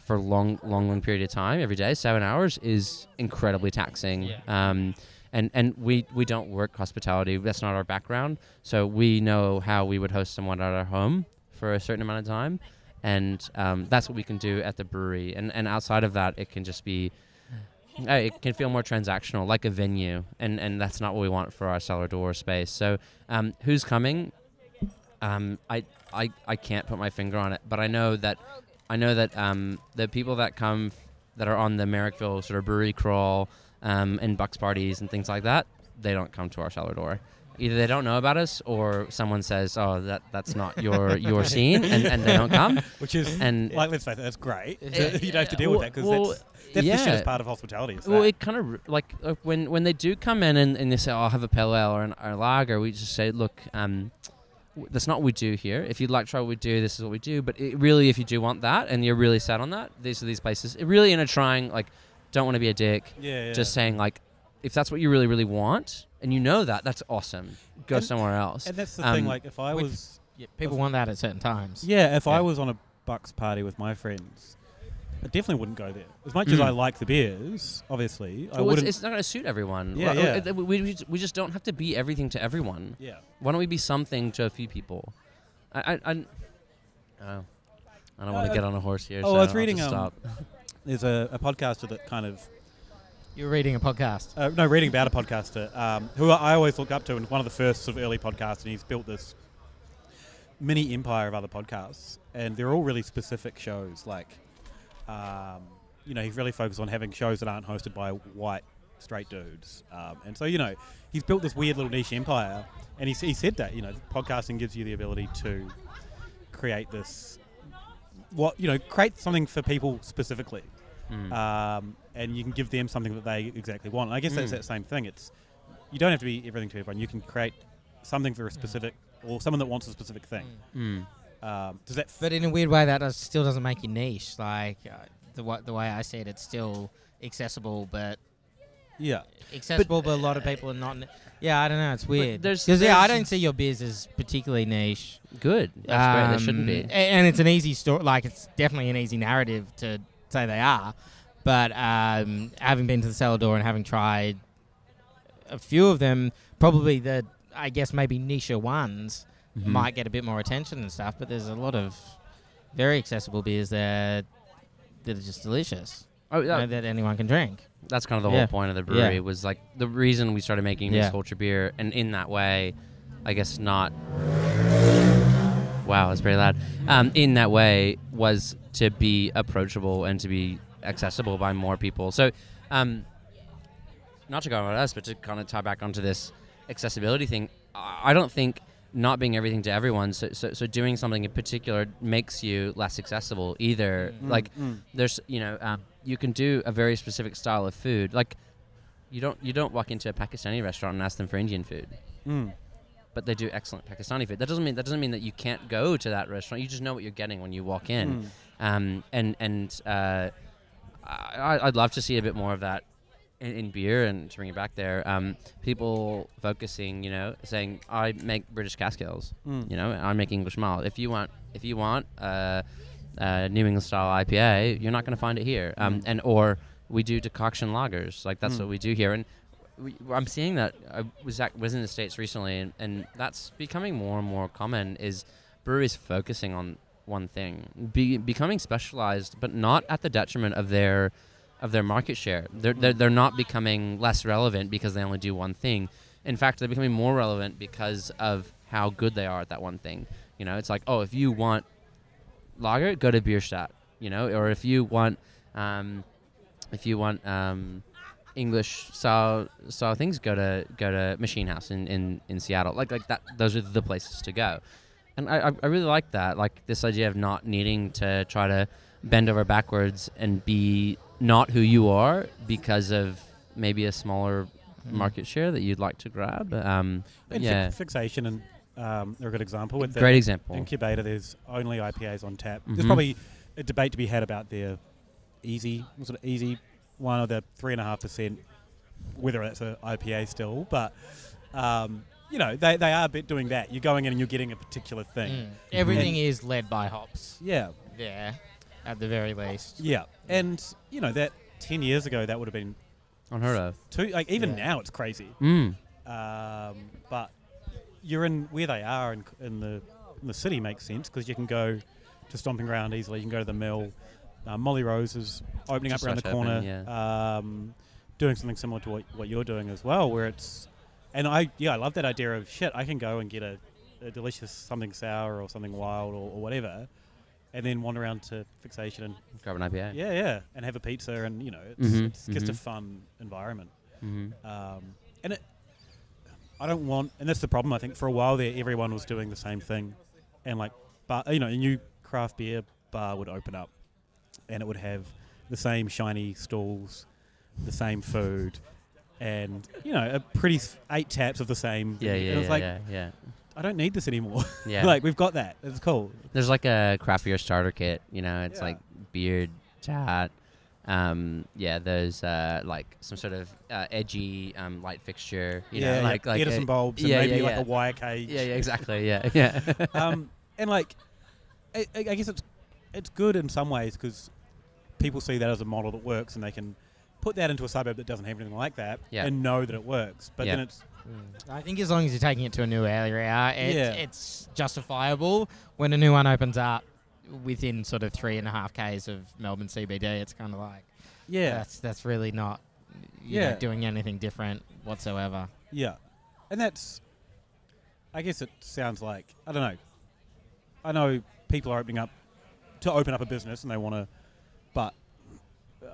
for long long long period of time every day seven hours is incredibly taxing. Yeah. um, and and we we don't work hospitality. That's not our background. So we know how we would host someone at our home for a certain amount of time. And um, that's what we can do at the brewery. And and outside of that it can just be uh, it can feel more transactional like a venue. And and that's not what we want for our cellar door space. So um, who's coming? Um, I, I I can't put my finger on it but I know that I know that um, the people that come f- that are on the Marrickville sort of brewery crawl um, and bucks parties and things like that they don't come to our cellar door either they don't know about us or someone says oh that that's not your *laughs* your scene and, and they don't come *laughs* Which is and like, let's face it, that's great. *laughs* You don't have to deal Well- with that because well, that's, that's yeah. the shit part of hospitality. is Well, it kind of like uh, when when they do come in and, and they say, "Oh, I'll have a pale ale or, an, or a lager," we just say, "Look, um, w- that's not what we do here. If you'd like to try what we do, this is what we do. But it, really, if you do want that and you're really set on that, these are these places. It really in a trying like, don't want to be a dick. yeah, yeah. Just saying like, if that's what you really really want and you know that, that's awesome. Go And- somewhere else. and that's the thing. um, Like, if I was Yeah, people want that at certain times. Yeah, if I was on a Bucks party with my friends, I definitely wouldn't go there. As much as Mm. I like the beers, obviously, I Well, it's, wouldn't. it's not going to suit everyone. Yeah, Well, yeah. uh, We, we, we just don't have to be everything to everyone. yeah. Why don't we be something to a few people? I, I, I, oh, I don't want Uh, to get on a horse here. oh, so I was I'll reading, just um, stop. There's a, a podcaster that kind of You're reading a podcast. uh, no reading about a podcaster um, who I always look up to and one of the first sort of early podcasts, and he's built this mini empire of other podcasts, and they're all really specific shows. Like, um, you know, he's really focused on having shows that aren't hosted by white straight dudes, um, and so you know, he's built this weird little niche empire, and he, he said that you know, podcasting gives you the ability to create this. What you know, create something for people specifically Mm. um, and you can give them something that they exactly want. And I guess that's Mm. that same thing. It's you don't have to be everything to everyone. You can create something for a specific or someone that wants a specific thing. Mm. Um, does that? F- But in a weird way, that does, still doesn't make you niche. Like uh, the wa- the way I see it, it's still accessible, but yeah, accessible, but, a lot of people are not. ni- Yeah, I don't know. It's weird. Because yeah, I don't see your beers as particularly niche. Good. That's great. They shouldn't Um, be. a- And it's an easy story. Like it's definitely an easy narrative to say they are. But um, having been to the cellar door and having tried a few of them, probably the I guess maybe niche ones Mhm. might get a bit more attention and stuff. But there's a lot of very accessible beers that that are just delicious Oh, you yeah, know, that anyone can drink. that's kind of the Yeah. whole point of the Yeah. brewery was like the reason we started making Yeah. mixed culture beer, and in that way, I guess not. Wow, that's pretty loud. Um, in that way, was to be approachable and to be accessible by more people. So, um, not to go on about us, but to kind of tie back onto this accessibility thing, I don't think not being everything to everyone, so, so, so doing something in particular makes you less accessible either. Mm, Like, mm. there's you know um, you can do a very specific style of food like you don't you don't walk into a pakistani restaurant and ask them for indian food Mm. But they do excellent pakistani food that doesn't mean that doesn't mean that you can't go to that restaurant you just know what you're getting when you walk in Mm. um, and and uh, I, i'd love to see a bit more of that in, in beer and to bring it back there um, people focusing you know saying i make british cask ales Mm. you know i make english malt if you want if you want uh, uh, new england style ipa you're not going to find it here um, Mm. and or we do decoction lagers like that's Mm. what we do here and we, i'm seeing that i was at, was in the states recently and, and that's becoming more and more common is breweries focusing on one thing be, becoming specialized but not at the detriment of their of their market share. They're, they're, they're not becoming less relevant because they only do one thing. In fact they're becoming more relevant because of how good they are at that one thing. You know it's like oh if you want lager go to bierstadt you know or if you want um, if you want um, english style style things go to go to machine house in, in, in seattle like like that those are the places to go and I, I really like that like this idea of not needing to try to bend over backwards and be not who you are because of maybe a smaller market share that you'd like to grab um, yeah fi- fixation and um, they're a good example with the great example incubator. There's only IPAs on tap. There's Mhm. probably a debate to be had about their easy, was it easy one or the three and a half percent, whether that's a IPA still, but. Um, you know, they, they are a bit doing that. You're going in and you're getting a particular thing. Mm. Everything is led by hops. Yeah, Yeah, at the very least. yeah. And, you know, that 10 years ago, that would have been unheard of too, like, even Yeah. now it's crazy. mm. Um, but you're in where they are in, in the in the city makes sense because you can go to stomping ground easily. You can go to the mill. Uh, Molly Rose is opening Just up around the corner, opening, um, doing something similar to what, what you're doing as well. Where it's and I yeah I love that idea of shit. I can go and get a, a delicious something sour or something wild or, or whatever, and then wander around to fixation and grab an ipa yeah yeah and have a pizza and you know it's, Mhm, it's just a mhm. fun environment. mm-hmm. Um, and it, I don't want, and that's the problem. I think for a while there, everyone was doing the same thing, and like, bar, you know, a new craft beer bar would open up, and it would have the same shiny stalls, the same food, and you know, a pretty s- eight taps of the same. Yeah, and yeah, it was yeah, like, yeah, yeah. I don't need this anymore. *laughs* Yeah. like we've got that. It's cool. There's like a craft beer starter kit. You know, it's Yeah. like beard, chat. Um, yeah, there's uh, like some sort of uh, edgy um, light fixture. You yeah, know, like yeah, like Edison a- bulbs and yeah, maybe yeah, like yeah. a wire cage. Yeah, yeah, exactly. Yeah, *laughs* yeah. um, and like, I, I I guess it's it's good in some ways because people see that as a model that works, and they can put that into a suburb that doesn't have anything like that, Yeah. and know that it works. But Yeah. then it's mm. I think as long as you're taking it to a new area, it, Yeah. it's justifiable. When a new one opens up within sort of three and a half k's of Melbourne CBD, it's kind of like yeah, that's that's really not you know, Yeah. doing anything different whatsoever. yeah, and that's. I guess it sounds like I don't know. I know people are opening up to open up a business and they want to, but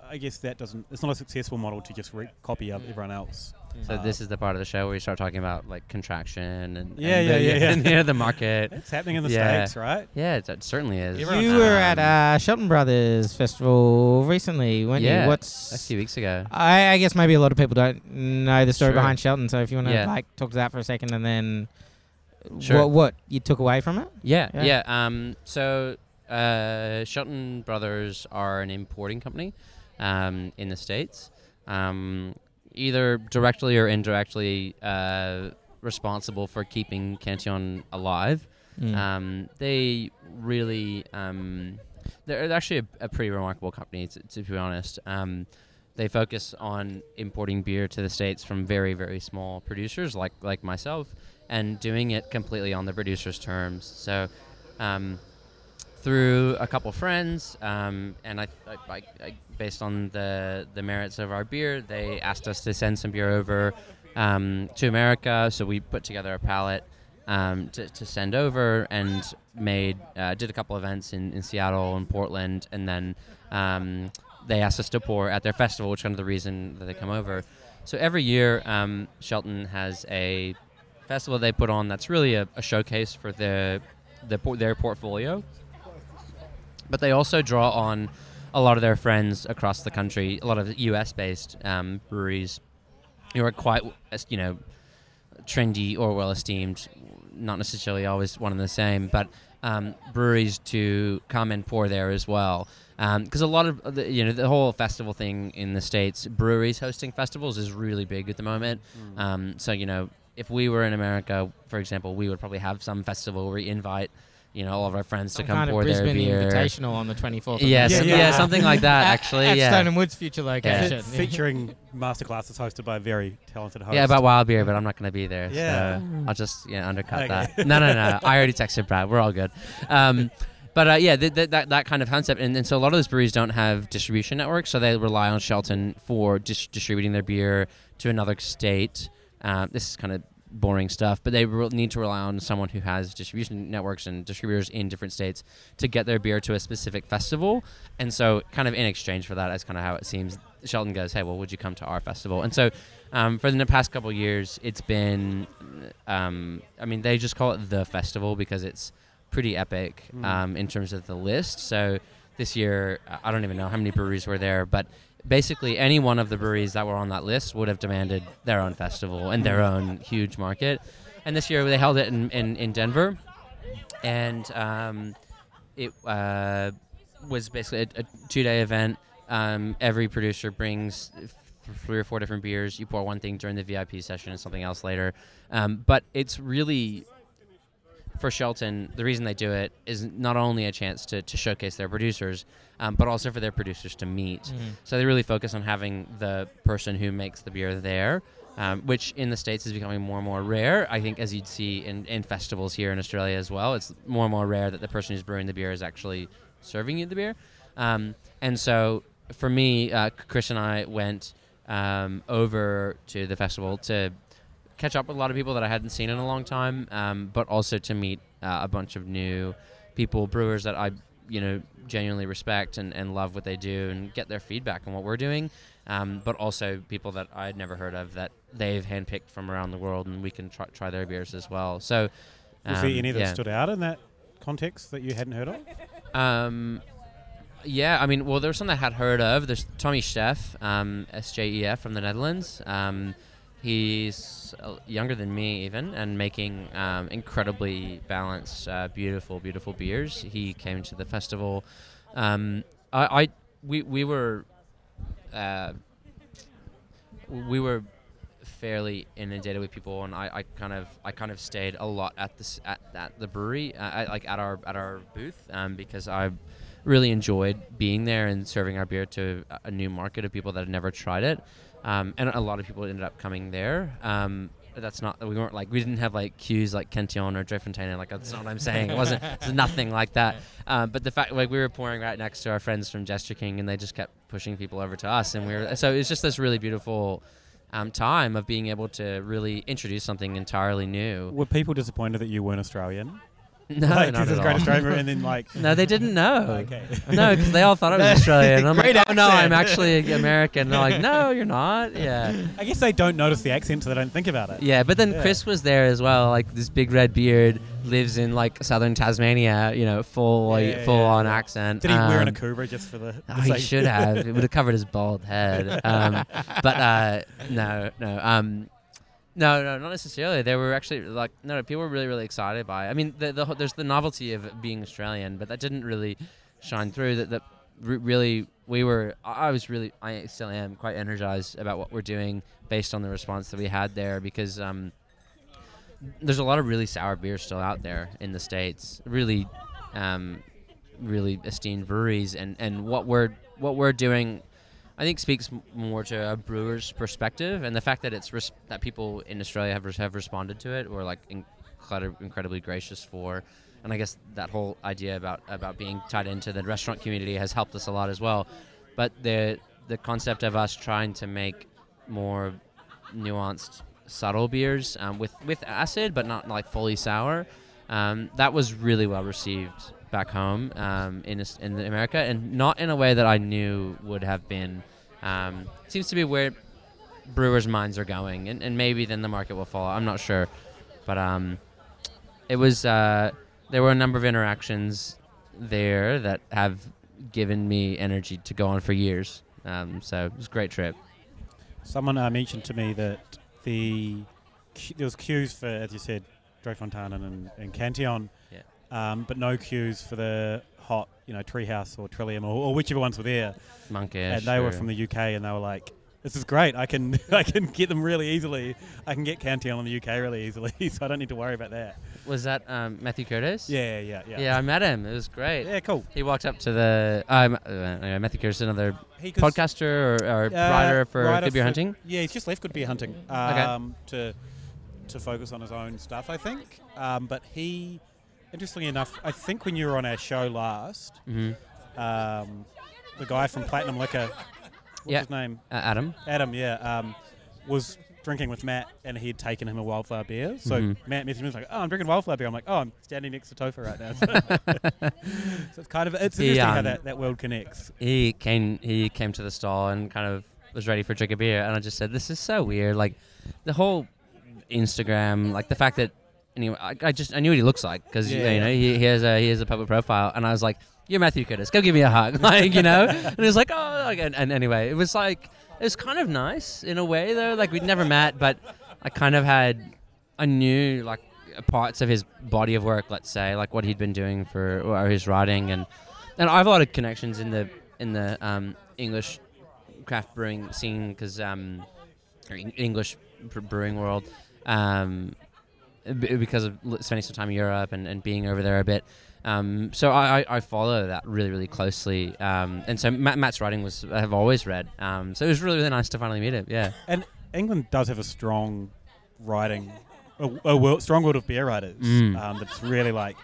I guess that doesn't. It's not a successful model to just re- copy up everyone else. So Uh, this is the part of the show where you start talking about like contraction and Yeah, and yeah, the, yeah, yeah. and, *laughs* yeah, the market. It's happening in the Yeah. states, right? Yeah, it, it certainly is. Everyone- You were at Um, uh, Shelton Brothers Festival recently, weren't Yeah, you? a few weeks ago. I, I guess maybe a lot of people don't know the story Sure. behind Shelton. So if you want to Yeah. like talk to that for a second, and then Sure. what what you took away from it? Yeah, Yeah. yeah. Um, so uh, Shelton Brothers are an importing company um, in the states, um, either directly or indirectly uh, responsible for keeping Cantillon alive. Mm. Um, they really, um, they're actually a, a pretty remarkable company, to, to be honest. Um, they focus on importing beer to the states from very, very small producers like like myself, and doing it completely on the producer's terms. So, um, through a couple friends, um, and I, I, I, based on the the merits of our beer, they asked us to send some beer over um, to America. So we put together a palette um, to, to send over and made uh, did a couple events in, in Seattle and Portland, and then um, they asked us to pour at their festival, which is kind of the reason that they come over. So every year, um, Shelton has a festival they put on that's really a, a showcase for the, the their portfolio. But they also draw on a lot of their friends across the country, a lot of U.S. based um, breweries who are quite, you know, trendy or well esteemed, not necessarily always one and the same, but um, breweries to come and pour there as well. Because a lot of the, you know the whole festival thing in the states, breweries hosting festivals is really big at the moment. Um, so you know if we were in America, for example, we would probably have some festival where we invite you know all of our friends Some to come kind of pour their Brisbane beer. Invitational on the 24th. of Yeah, Yeah, yeah. yeah, something like that. Actually, at yeah. Stone and Wood's future location. Fe- featuring masterclasses hosted by a very talented host. Yeah, about wild beer, but I'm not going to be there. Yeah. So I'll just yeah undercut Okay. that. No, no, no. I already texted Brad. We're all good. Um, but uh, yeah, th- th- that that kind of concept, and, and so a lot of those breweries don't have distribution networks, so they rely on Shelton for dis- distributing their beer to another state. Um, this is kind of boring stuff, but they re- need to rely on someone who has distribution networks and distributors in different states to get their beer to a specific festival. And so, kind of in exchange for that, that's kind of how it seems. Shelton goes, "Hey, well, would you come to our festival?" And so, um, for the past couple years, it's been, um, I mean, they just call it the festival because it's pretty epic Mm. um, in terms of the list. So this year, I- I don't even know how many breweries were there, but basically any one of the breweries that were on that list would have demanded their own festival and their own huge market. And this year they held it in, in, in Denver, and um, it uh, was basically a, a two-day event. Um, every producer brings three or four different beers. You pour one thing during the VIP session and something else later. Um, but it's really for Shelton, the reason they do it is not only a chance to, to showcase their producers, um, but also for their producers to meet. Mhm. So they really focus on having the person who makes the beer there, um, which in the States is becoming more and more rare. I think, as you'd see in, in festivals here in Australia as well, it's more and more rare that the person who's brewing the beer is actually serving you the beer. Um, and so for me, uh, Chris and I went um, over to the festival to catch up with a lot of people that I hadn't seen in a long time, um, but also to meet uh, a bunch of new people, brewers that I, you know, genuinely respect and, and love what they do and get their feedback on what we're doing. Um, but also people that I'd never heard of that they've handpicked from around the world and we can try, try their beers as well. So, Was um, there any that yeah. stood out in that context that you hadn't heard of? Um, yeah, I mean, well, there's some that I had heard of. There's Tommie Sjef, um, SJEF from the Netherlands. Um, he's uh, younger than me, even, and making um, incredibly balanced, uh, beautiful, beautiful beers. He came to the festival. Um, I, I, we, we were, uh, we were fairly inundated with people, and I, I kind of I kind of stayed a lot at this at, at the brewery, uh, at, like at our at our booth, um, because I really enjoyed being there and serving our beer to a- a new market of people that had never tried it. Um, and a lot of people ended up coming there. Um, but that's not we weren't like we didn't have like queues like Cantillon or Drie Fonteinen like that's not what I'm saying it wasn't it's *laughs* nothing like that um, but the fact like we were pouring right next to our friends from Jester King and they just kept pushing people over to us and we were so it's just this really beautiful um, time of being able to really introduce something entirely new Were people disappointed that you weren't Australian? No like, not at great all. Australian, and then like, *laughs* no they didn't *laughs* know okay, no, because they all thought I was *laughs* Australian. And I'm Great like, oh no, I'm accent. actually American. And they're like, no, you're not. Yeah, I guess they don't notice the accent, so they don't think about it. yeah. But then Yeah. Chris was there as well. Like this big red beard, lives in like southern Tasmania. You know, full like, Yeah, full yeah, on accent. Did he wear a Um, Akubra just for the? Oh, the he sake- should have. it would have covered his bald head. Um, but uh, no, no, um, no, no, not necessarily. They were actually like no, no, people were really, really excited by. It. I mean, the, the, there's the novelty of being Australian, but that didn't really shine through. That that re- really we were. I was really, I still am quite energized about what we're doing based on the response that we had there because. Um, there's a lot of really sour beers still out there in the states. Really, um, really esteemed breweries, and, and what we're what we're doing, I think speaks more to a brewer's perspective, and the fact that it's res- that people in Australia have res- have responded to it, or like incredi- incredibly gracious for. And I guess that whole idea about, about being tied into the restaurant community has helped us a lot as well. But the the concept of us trying to make more nuanced, subtle beers um, with with acid, but not like fully sour. Um, that was really well received back home um, in in America, and not in a way that I knew would have been. Um, seems to be where brewers' minds are going, and, and maybe then the market will follow. I'm not sure, but um, it was. Uh, there were a number of interactions there that have given me energy to go on for years. Um, so it was a great trip. Someone uh, mentioned to me that the there was queues for, as you said, Drie Fonteinen and, and Cantillon, Yeah. Um, but no queues for the hot, you know, Treehouse or Trillium or, or whichever ones were there. Monkish. and they were from the UK, and they were like, "This is great. I can *laughs* I can get them really easily. I can get Cantillon in the UK really easily, *laughs* so I don't need to worry about that." Was that um, Matthew Curtis? Yeah, yeah, yeah. Yeah, I met him. It was great. Yeah, cool. He walked up to the um, uh, Matthew Curtis, another He podcaster or, or Uh, writer for writer Good Beer for- Hunting. Yeah, he's just left Good Beer Hunting um, to to focus on his own stuff, I think. Um, but he, interestingly enough, I think when you were on our show last, hmm um, the guy from Platinum Liquor, what's Yeah. his name? Uh, Adam. Adam, yeah, um, was drinking with Matt, and he had taken him a wildflower beer. So Mhm. Matt messaged me was like, "Oh, I'm drinking wildflower beer." I'm like, "Oh, I'm standing next to Topher right now." *laughs* so *laughs* it's kind of it's He, interesting how um, that, that world connects. He came. He came to the stall and kind of was ready for a drink of beer, and I just said, "This is so weird." Like the whole Instagram, like the fact that anyway, I, I just I knew what he looks like because Yeah. you know he, he has a he has a public profile, and I was like, "You're Matthew Curtis. Go give me a hug," *laughs* like you know. and he was like, "Oh," like, and, and anyway, it was like it was kind of nice in a way though. Like we'd never met, but I kind of had I knew like parts of his body of work, let's say, like what he'd been doing for or his writing, and and I have a lot of connections in the in the um, English craft brewing scene because um, English brewing world. Um, because of spending some time in Europe and, and being over there a bit. Um, so I, I, I follow that really, really closely. Um, and so Matt, Matt's writing was I've always read. Um, so it was really, really nice to finally meet him. Yeah. And England does have a strong writing, a, a world, strong world of beer writers. Mm. Um, that's really like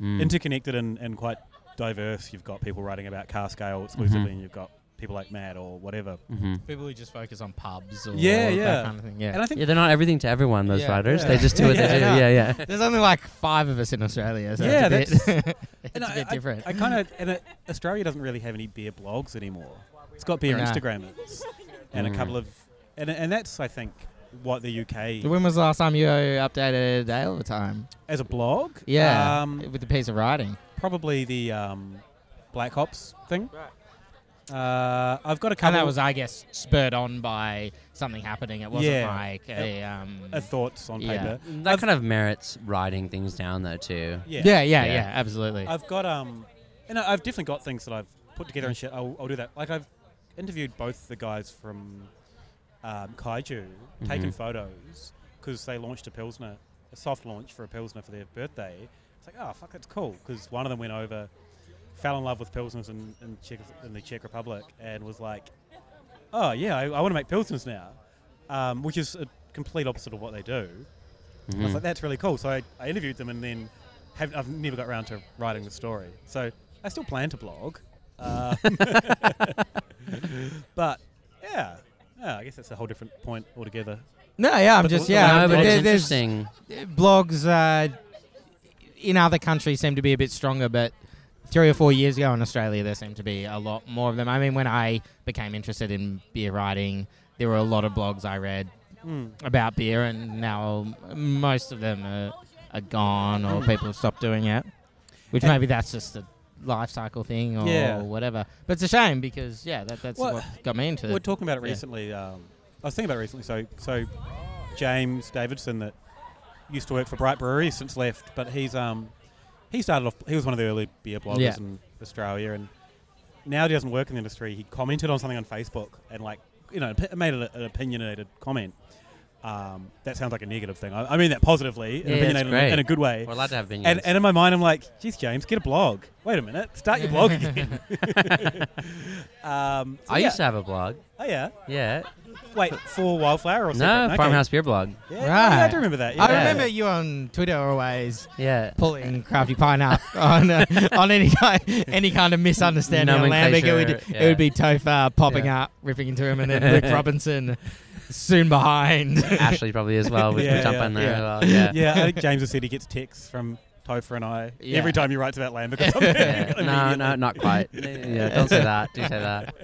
Mm. interconnected and, and quite diverse. You've got people writing about cask ale exclusively, Mhm. and you've got people like Matt or whatever. hmm People who just focus on pubs or Yeah, that yeah. kind of thing. Yeah. And I think Yeah, they're not everything to everyone. Those Yeah, writers, yeah. they just do *laughs* what Yeah, they do. yeah. Yeah, yeah. There's only like five of us in Australia, so Yeah, it's a bit, *laughs* it's and a I- bit I- different. I, kind of and uh, Australia doesn't really have any beer blogs anymore. It's got beer No. Instagrammers and Mm. a couple of, and and that's I think what the UK when was the last time you updated a Ale the time? as a blog. Yeah, um, with a piece of writing. probably the um, Black Ops thing. Uh, I've got a couple. And that was, I guess, spurred on by something happening. It wasn't Yeah. like a. Um, uh, thoughts on Yeah. paper. That kind of merits writing things down though too. Yeah, yeah, yeah, Yeah. yeah, absolutely. I've got um, and I- I've definitely got things that I've put together and shit. I'll, I'll do that. Like I've interviewed both the guys from um, Kaiju, taken Mhm. photos because they launched a pilsner, a soft launch for a pilsner for their birthday. It's like, oh fuck, that's cool because one of them went over fell in love with pilsners in, in, Czech, in the Czech Republic and was like, "Oh yeah, I, I want to make pilsners now," um, which is a complete opposite of what they do. I was Mhm. like, "That's really cool." So I, I interviewed them and then have, I've never got around to writing the story. So I still plan to blog, um, *laughs* but yeah, yeah, I guess that's a whole different point altogether. No, yeah, I'm But just the- yeah. no, but there- there's- interesting. blogs uh, in other countries seem to be a bit stronger, but three or four years ago in Australia, there seemed to be a lot more of them. I mean, when I became interested in beer writing, there were a lot of blogs I read Mm. about beer, and now most of them are, are gone or people have stopped doing it. Which And- maybe that's just a life cycle thing or Yeah. whatever. But it's a shame because yeah, that, that's Well, what got me into We're talking about it Yeah. recently. Um, I was thinking about it recently. So, so James Davidson, that used to work for Bright Brewery, since left, but he's um, he started off. He was one of the early beer bloggers Yeah. in Australia, and now he doesn't work in the industry. He commented on something on Facebook and like you know made an, an opinionated comment. Um, that sounds like a negative thing. I, I mean that positively, Yeah, opinionated in a- great. in a good way. We're allowed to have opinions. And, and in my mind, I'm like, geez, James, get a blog. Wait a minute, start your blog *laughs* again. *laughs* um, so I yeah. used to have a blog. Oh yeah. Yeah. Wait, for Wildflower or something. No, separate? Okay. Farmhouse Beer Blog. Yeah, yeah, I do remember that. I yeah. remember you on Twitter always Yeah. pulling Crafty Pint up *laughs* on uh, on any kind any kind of misunderstanding on Lambic. It would Nomenclature, it would be Topher popping Yeah. up, ripping into him, and then Luke Robinson soon behind. *laughs* Ashley probably as well. We Yeah, can jump yeah, in there yeah. as well. Yeah. Yeah, I think *laughs* James has said he gets texts from Topher and I Yeah. every time he writes about Lambic *laughs* or something. Yeah. No, no, not quite. Yeah, don't say that. Do say that.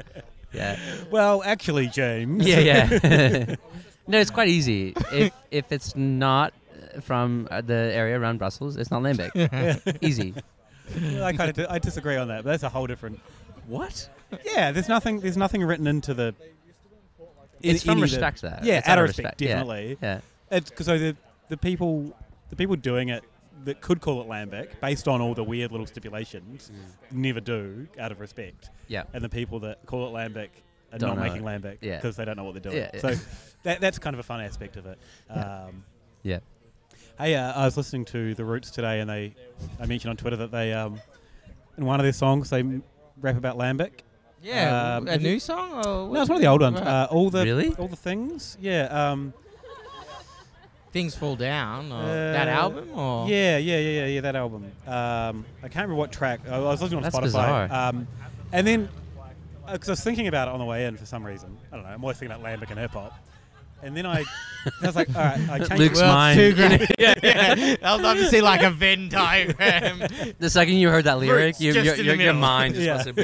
Yeah. Well, actually, James. Yeah, yeah. no, it's quite easy. If if it's not from uh, the area around Brussels, it's not Lambic. easy. Well, I kind of I disagree on that, but that's a whole different. What? Yeah, there's nothing there's nothing written into the. It's from of the- respect there. Yeah, It's out of respect, respect, definitely. Yeah. It's because so the the people the people doing it that could call it Lambic based on all the weird little stipulations never do out of respect. Yeah. and the people that call it lambic are Don't not making lambic Yeah. because they don't know what they're doing. Yeah, yeah. So that, that's kind of a fun aspect of it. Yeah. Um, Yeah. Hey, uh, I was listening to the Roots today, and they I mentioned on Twitter that they um, in one of their songs they rap about lambic. Yeah, Um, a new song or No, it's one of the old ones. Right. Uh, all the Really? all the things. Yeah. Um, Things Fall Down or that Uh, album or Yeah, yeah, yeah, yeah, yeah. That album. Um, I can't remember what track. I was listening on That's Spotify. bizarre. Um, and then, because I was thinking about it on the way in for some reason. I don't know. I'm always thinking about lambic and hip hop. And then I, I was like, all right, I changed. Luke's. Well, mind. too great. *laughs* *laughs* yeah, yeah. I'd love to see like a Venn diagram. *laughs* The second you heard that lyric, Roots you, just your, in the your, your middle. mind just Yeah. wants to be.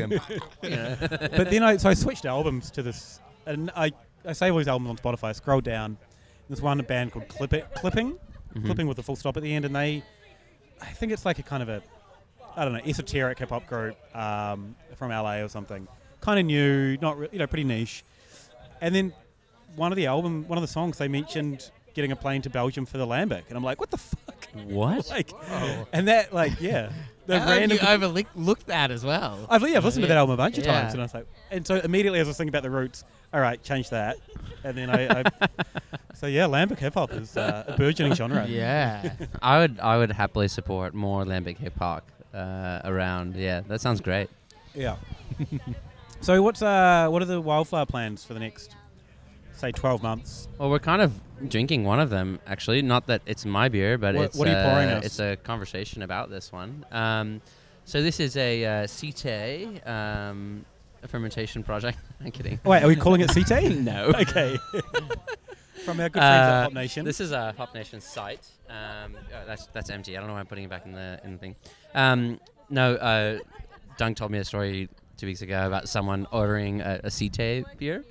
You know. but then I, so I switched albums to this, and I, I save all these albums on Spotify. I scroll down. There's one band called Clip It, Clipping, Mhm. Clipping with a full stop at the end, and they, I think it's like a kind of a, I don't know, esoteric hip hop group um, from LA or something. Kind of new, not re- you know, pretty niche. And then one of the album, one of the songs, they mentioned getting a plane to Belgium for the Lambic, and I'm like, what the fuck? What? *laughs* like, and that like yeah, *laughs* the How have random. you overlooked that as well. I've, yeah, I've listened to that album a bunch of Yeah. times, and I was like, and so immediately as I was thinking about the roots, all right, change that, and then I, I *laughs* so yeah, lambic hip hop is uh, a burgeoning genre. Yeah. I would I would happily support more lambic hip hop uh, around. Yeah, that sounds great. yeah. so what's uh what are the wildflower plans for the next, say, twelve months? Well, we're kind of drinking one of them actually. Not that it's my beer, but What- it's what are you pouring uh, it's a conversation about this one. Um, so this is a uh, Site um, a fermentation project. *laughs* I'm kidding. Wait, are we calling it CT? *laughs* No. *laughs* okay. From our good friends at Uh, Hop Nation. This is a Hop Nation site. Um, oh, that's that's empty. I don't know why I'm putting it back in the in the thing. Um, no, uh, Dunk told me a story two weeks ago about someone ordering a, a Site beer,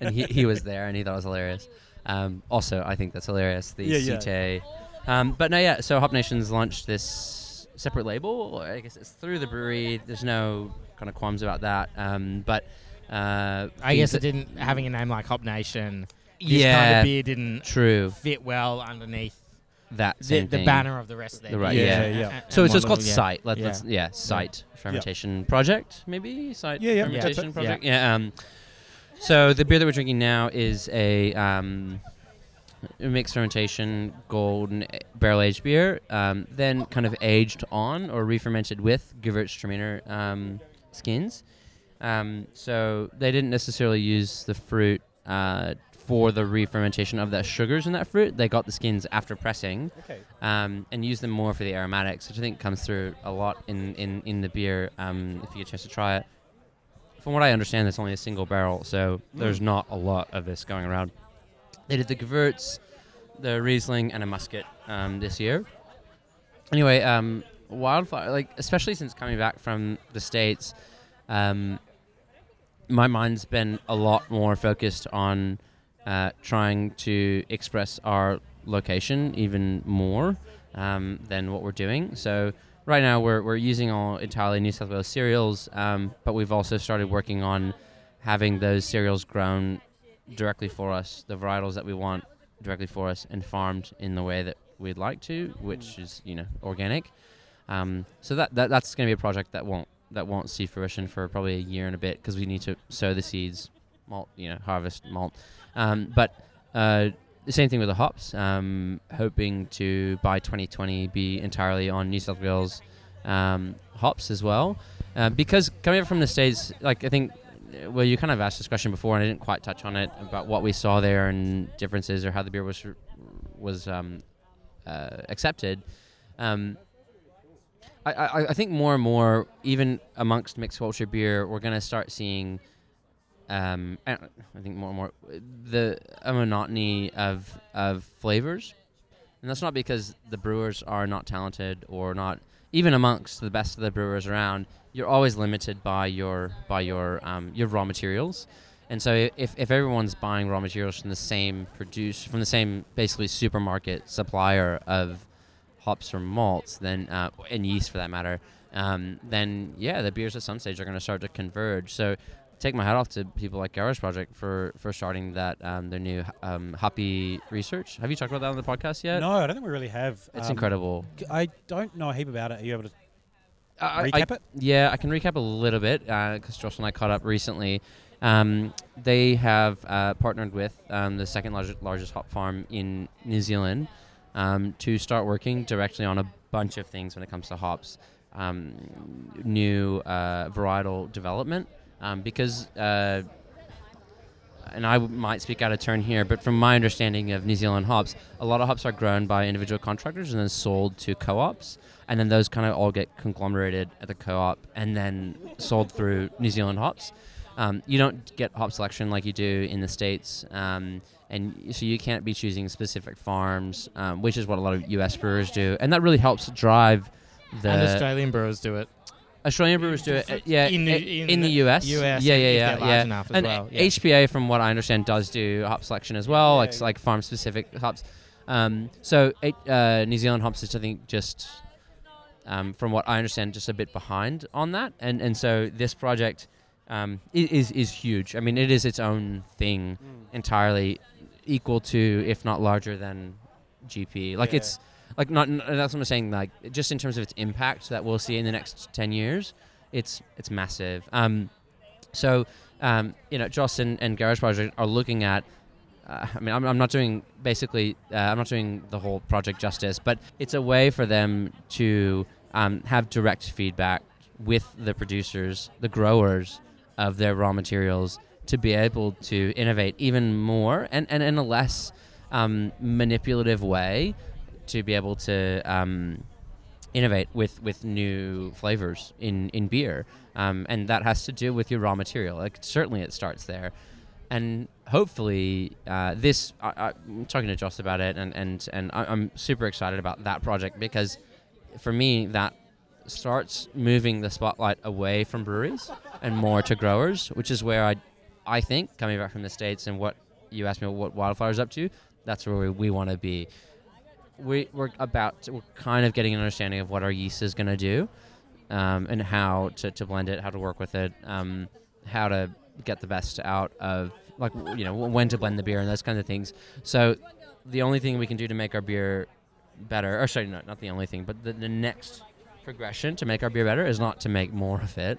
and he, he was there and he thought it was hilarious. Um, also, I think that's hilarious. The Yeah, yeah. Um, but no, yeah. So Hop Nation's launched this separate label. I guess it's through the brewery. There's no kind of qualms about that. Um, but uh, I guess it didn't having a name like Hop Nation. that- This yeah, kind of beer didn't true. fit well underneath That the, same the thing. banner of the rest of their The right- beer. yeah. And- Yeah, and- yeah. So and it's, it's called little- Site. Let, yeah. Let's yeah, Site fermentation project maybe Site Yeah, yeah, fermentation it, project. Yeah. um, so the beer that we're drinking now is a um, mixed fermentation, golden barrel aged beer, um, then kind of aged on or re-fermented with Gewürztraminer um, skins. Um, so they didn't necessarily use the fruit uh, for the re-fermentation of the sugars in that fruit. They got the skins after pressing Okay. um, and used them more for the aromatics, which I think comes through a lot in, in, in the beer um, if you get a chance to try it. From what I understand, it's only a single barrel, so there's not a lot of this going around. They did the Gewürz, the Riesling, and a Muscat um, this year. Anyway, um, Wildflower, like especially since coming back from the states, um, my mind's been a lot more focused on uh, trying to express our location even more um, than what we're doing. So right now we're, we're using all entirely New South Wales cereals, um, but we've also started working on having those cereals grown directly for us, the varietals that we want directly for us, and farmed in the way that we'd like to, which is you know organic. Um, so that, that that's going to be a project that won't that won't see fruition for probably a year and a bit because we need to sow the seeds, malt, you know, harvest malt. Um, but uh, the same thing with the hops. Um, hoping to by 2020 be entirely on New South Wales um, hops as well, uh, because coming up from the states, like I think. Well, you kind of asked this question before, and I didn't quite touch on it about what we saw there and differences, or how the beer was was um, uh, accepted. Um, I, I, I think more and more, even amongst mixed culture beer, we're going to start seeing, um, I think more and more, the a monotony of of flavors, and that's not because the brewers are not talented or not. Even amongst the best of the brewers around, you're always limited by your by your um, your raw materials. And so if, if everyone's buying raw materials from the same produce from the same basically supermarket supplier of hops or malts, then uh, and yeast for that matter, um, then yeah, the beers at some stage are going to start to converge. So take my hat off to people like Garage Project for for starting that um, their new um, Hapi research. Have you talked about that on the podcast yet? No, I don't think we really have. It's Um, incredible. I don't know a heap about it. Are you able to I- I- recap it? Yeah, I can recap a little bit because Jos and I caught up recently. Um, they have uh, partnered with um, the second largest, largest hop farm in New Zealand um, to start working directly on a bunch of things when it comes to hops. Um, new uh, varietal development um, because, uh, and I might speak out of turn here, but from my understanding of New Zealand hops, a lot of hops are grown by individual contractors and then sold to co-ops and then those kind of all get conglomerated at the co-op and then sold through New Zealand hops. Um, you don't get hop selection like you do in the states, um, and so you can't be choosing specific farms, um, which is what a lot of U.S. brewers do, and that really helps drive the and Australian brewers do it. Australian brewers do it. uh, yeah, in, the- in, the U.S. US, yeah, yeah, if yeah, large yeah. as and well. Yeah. HPA, from what I understand, does do hop selection as well, like Yeah. like farm specific hops. Um, so eight, uh, New Zealand hops is I think just um, from what I understand, just a bit behind on that, and and so this project um, is is huge. I mean, it is its own thing entirely, equal to if not larger than GP. Like Yeah. it's like not n- that's what I'm saying. Like just in terms of its impact that we'll see in the next ten years, it's it's massive. Um, so um, you know, Jos and, and Garage Project are looking at. Uh, I mean, I'm, I'm not doing basically. Uh, I'm not doing the whole project justice, but it's a way for them to um, have direct feedback with the producers, the growers of their raw materials, to be able to innovate even more and, and in a less um, manipulative way, to be able to um, innovate with, with new flavors in, in beer. Um, and that has to do with your raw material. Like certainly it starts there. And hopefully, uh, this I, I'm talking to Jos about it, and and and I, I'm super excited about that project because, for me, that starts moving the spotlight away from breweries and more to growers, which is where I, I think coming back from the states and what you asked me what Wildflower is up to, that's where we, we want to be. We we're about to, we're kind of getting an understanding of what our yeast is going to do, um, and how to, to blend it, how to work with it, um, how to get the best out of like you know when to blend the beer and those kinds of things. So the only thing we can do to make our beer better, or sorry, not not the only thing, but the, the next progression to make our beer better is not to make more of it.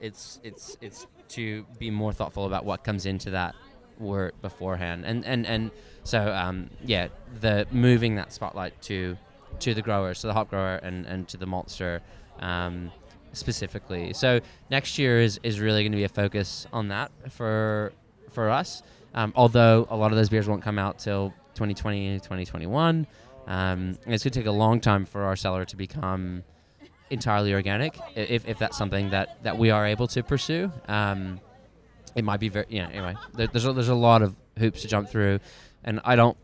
It's it's it's to be more thoughtful about what comes into that were beforehand. And and and so um, yeah, the moving that spotlight to to the growers, to the hop grower, and and to the maltster. Um, specifically so next year is, is really going to be a focus on that for for us um, although a lot of those beers won't come out till 2020 2021 um, it's going to take a long time for our cellar to become entirely organic if, if that's something that, that we are able to pursue um, it might be very yeah anyway. There, there's, a, there's a lot of hoops to jump through and i don't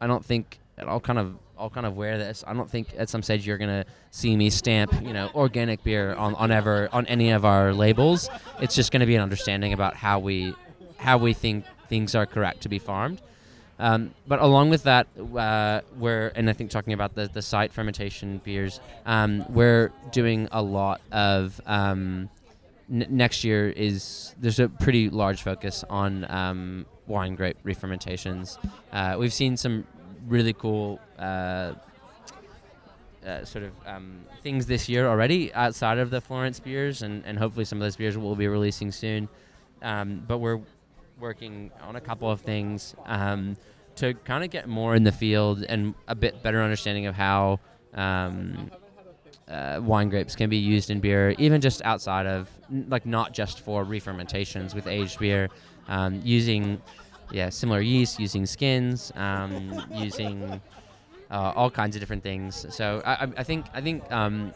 i don't think i'll kind of i'll kind of wear this. I don't think at some stage you're to see me stamp you know organic beer on, on ever on any of our labels. It's just to be an understanding about how we how we think things are correct to be farmed. Um, but along with that, uh, we're and I think talking about the the site fermentation beers, um, we're doing a lot of. Um, n- next year is there's a pretty large focus on um, wine grape refermentations. Uh, we've seen some really cool. Uh, uh, sort of um, things this year already outside of the Florence beers, and, and hopefully some of those beers will be releasing soon. Um, but we're working on a couple of things um, to kind of get more in the field and a bit better understanding of how um, uh, wine grapes can be used in beer, even just outside of like not just for re-fermentations with aged beer, um, using yeah similar yeast, using skins, um, using uh, all kinds of different things. So I, I- think I think um,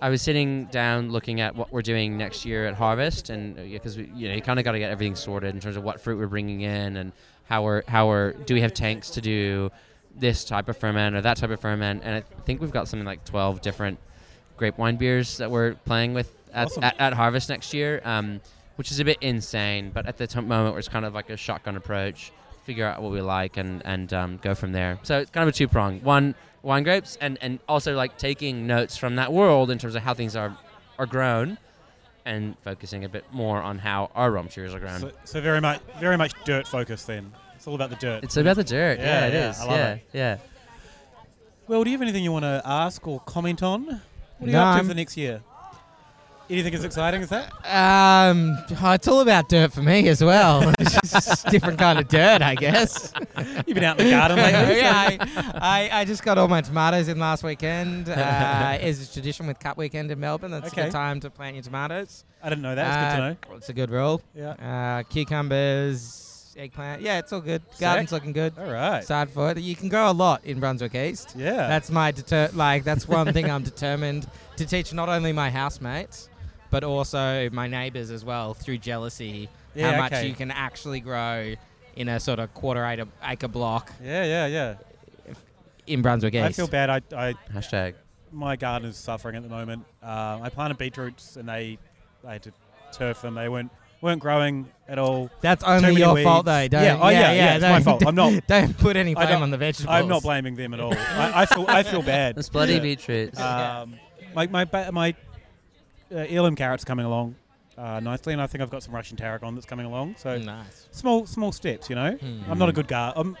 I was sitting down looking at what we're doing next year at Harvest, and because we you know you kind of got to get everything sorted in terms of what fruit we're bringing in and how we're how we're do we have tanks to do this type of ferment or that type of ferment, and I think we've got something like twelve different grape wine beers that we're playing with at, Awesome. at, at Harvest next year, um, which is a bit insane. But at the t- moment, it's kind of like a shotgun approach. Figure out what we like and and um, go from there. So it's kind of a two prong. One wine grapes and and also like taking notes from that world in terms of how things are are grown, and focusing a bit more on how our rum cheers are grown. So, so very much, very much dirt focused Then it's all about the dirt. it's about the dirt. Yeah, Yeah, it yeah, is. I love yeah, it. yeah. well, do you have anything you want to ask or comment on? What are you No, up to for the next year? Anything as exciting as that? Um, oh, it's all about dirt for me as well. *laughs* it's just different kind of dirt, I guess. You've been out in the garden *laughs* lately. yeah, I, I, I just got all my tomatoes in last weekend. Uh, *laughs* it's a tradition with Cup Weekend in Melbourne. That's a good time to plant your tomatoes. I didn't know that. It's good to Uh, know. It's a good rule. Yeah. Uh, cucumbers, eggplant. Yeah, it's all good. Garden's looking good. All right. Excited for it. You can grow a lot in Brunswick East. Yeah. That's my deter- like that's one thing I'm determined to teach not only my housemates but also my neighbors as well through jealousy Yeah, how much okay. you can actually grow in a sort of quarter acre, acre block yeah, yeah, yeah. in Brunswick East. I feel bad. I, I, Hashtag. my garden is suffering at the moment. Um, I planted beetroots and they, I had to turf them. They weren't weren't growing at all. That's only your weeds. fault though. Don't, Yeah, oh, yeah, yeah, it's my fault. I'm not- *laughs* Don't put any blame on the vegetables. I'm not blaming them at all. I, I feel I feel bad. It's bloody Yeah. beetroots. Um, my my ba- my uh, heirloom carrots coming along uh, nicely, and I think I've got some Russian tarragon that's coming along. So Nice. small small steps, you know. Hmm. I'm not a good gar. I'm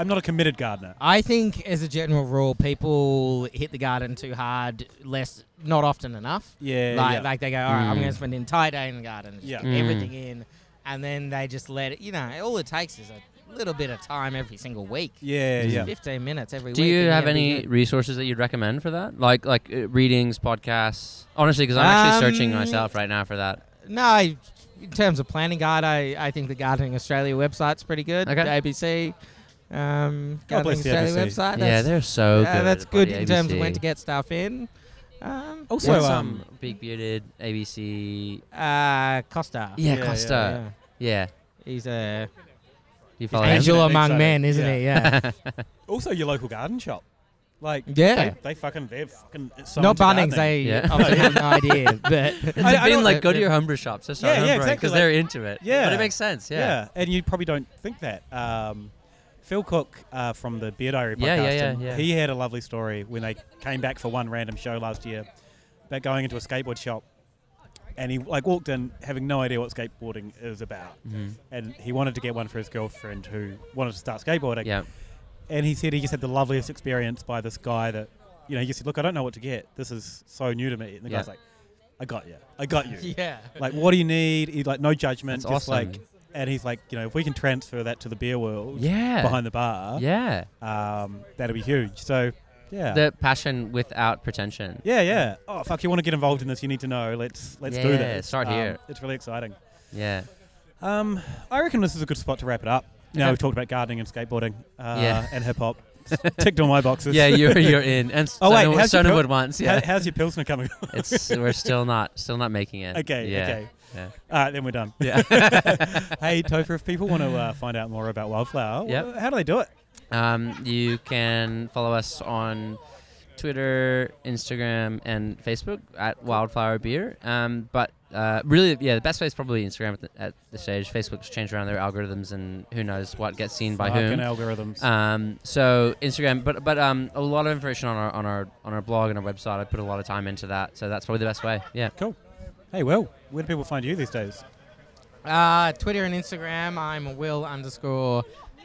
I'm not a committed gardener. I think, as a general rule, people hit the garden too hard, less, not often enough. Yeah, like, yeah. like they go, all right, I'm Mm. going to spend an entire day in the garden, Yeah. Mm. everything in, and then they just let it. You know, all it takes is a little bit of time every single week. yeah, Just yeah. 15 minutes every Do week. you have any good. resources that you'd recommend for that? Like like uh, readings, podcasts? Honestly, because I'm actually searching Um, myself right now for that. No, I, in terms of planning guide, I, I think the Gardening Australia website's pretty good. Okay. The ABC, um, God bless the Australia ABC. website. yeah, they're so good. that's good in terms of when to get stuff in. Um, Also, What's, um, big bearded ABC. uh, Costa. Yeah, yeah, Costa. Yeah. Yeah, He's a you follow Angel- him? among exciting. men, isn't he? Yeah. *laughs* Also, your local garden shop. Like, Yeah. they, they fucking, they're fucking. so Not into Bunnings, gardening. they Yeah. obviously have no *laughs* idea, but It's I- I been don't- like go to your homebrew shops, just start Yeah, yeah, exactly, because like- they're into it. Yeah. but it makes sense. Yeah. Yeah, and you probably don't think that. Um, Phil Cook uh, from the Beer Diary podcast, Yeah, yeah, yeah, he had a lovely story when they came back for one random show last year about going into a skateboard shop, and he like walked in having no idea what skateboarding is about, Mhm. and he wanted to get one for his girlfriend who wanted to start skateboarding. yeah. and he said he just had the loveliest experience by this guy that, you know, he just said, "Look, I don't know what to get. This is so new to me." And the guy's like, "I got you. I got you." *laughs* yeah. like, what do you need? Like no judgment, That's just awesome. like and he's like, you know, if we can transfer that to the beer world Yeah. behind the bar, yeah. um, that'd be huge. So, yeah. The passion without pretension. yeah, yeah. Oh fuck! You want to get involved in this? You need to know. Let's let's do Yeah, this. start Um, here. It's really exciting. Yeah. Um, I reckon this is a good spot to wrap it up. Now we've talked about gardening and skateboarding, uh, Yeah. and hip hop. *laughs* Ticked all my boxes. yeah, you're *laughs* you're in. And Oh, wait, Stonewood- how's your Stonewood pil- once. How- Yeah. how's your pilsner coming? *laughs* it's we're still not still not making it. okay, Yeah. okay. Yeah. All right, then we're done. Yeah. hey, Topher, if people want to uh, find out more about Wildflower, Yep. how do they do it? Um, you can follow us on Twitter, Instagram, and Facebook at Wildflower Beer. Um, but uh, really, yeah, the best way is probably Instagram at, the, at this stage. Facebook's changed around their algorithms, and who knows what gets seen by Fucking whom. algorithms. Um, so Instagram, but but um, a lot of information on our on our on our blog and our website. I put a lot of time into that, so that's probably the best way. Yeah. Cool. Hey, Will, where do people find you these days? Uh, Twitter and Instagram, I'm Will underscore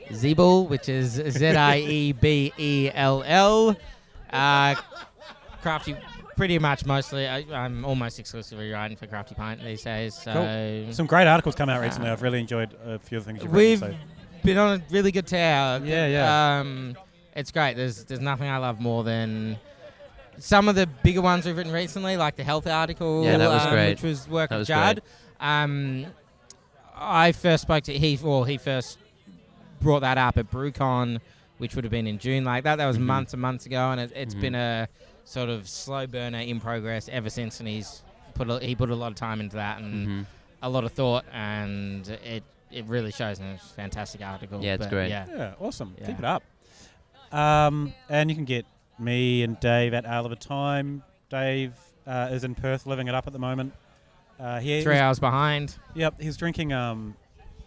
Ziebell, which is Z I E B E L L. Uh, Crafty, pretty much mostly. I, I'm almost exclusively writing for Crafty Pint these days. So Some great articles come out recently. I've really enjoyed a few of the things you've We've written. been on a really good tear. Yeah, yeah. Um, it's great. There's there's nothing I love more than some of the bigger ones we've written recently, like the health article. Yeah, that was um, great. Which was work That with was Judd. Um, I first spoke to he. Well, he first brought that up at BrewCon, which would have been in June. Like that. That was Mhm. months and months ago, and it, it's Mhm. been a sort of slow burner in progress ever since. And he's put a, he put a lot of time into that and hmm a lot of thought, and it it really shows. And it's a fantastic article. Yeah, it's but great. Yeah. Yeah, awesome. Yeah. Keep it up. Um, and you can get me and Dave at Isle of a Time. Dave uh, is in Perth, living it up at the moment. Uh, he Three hours behind. Yep, he's drinking um,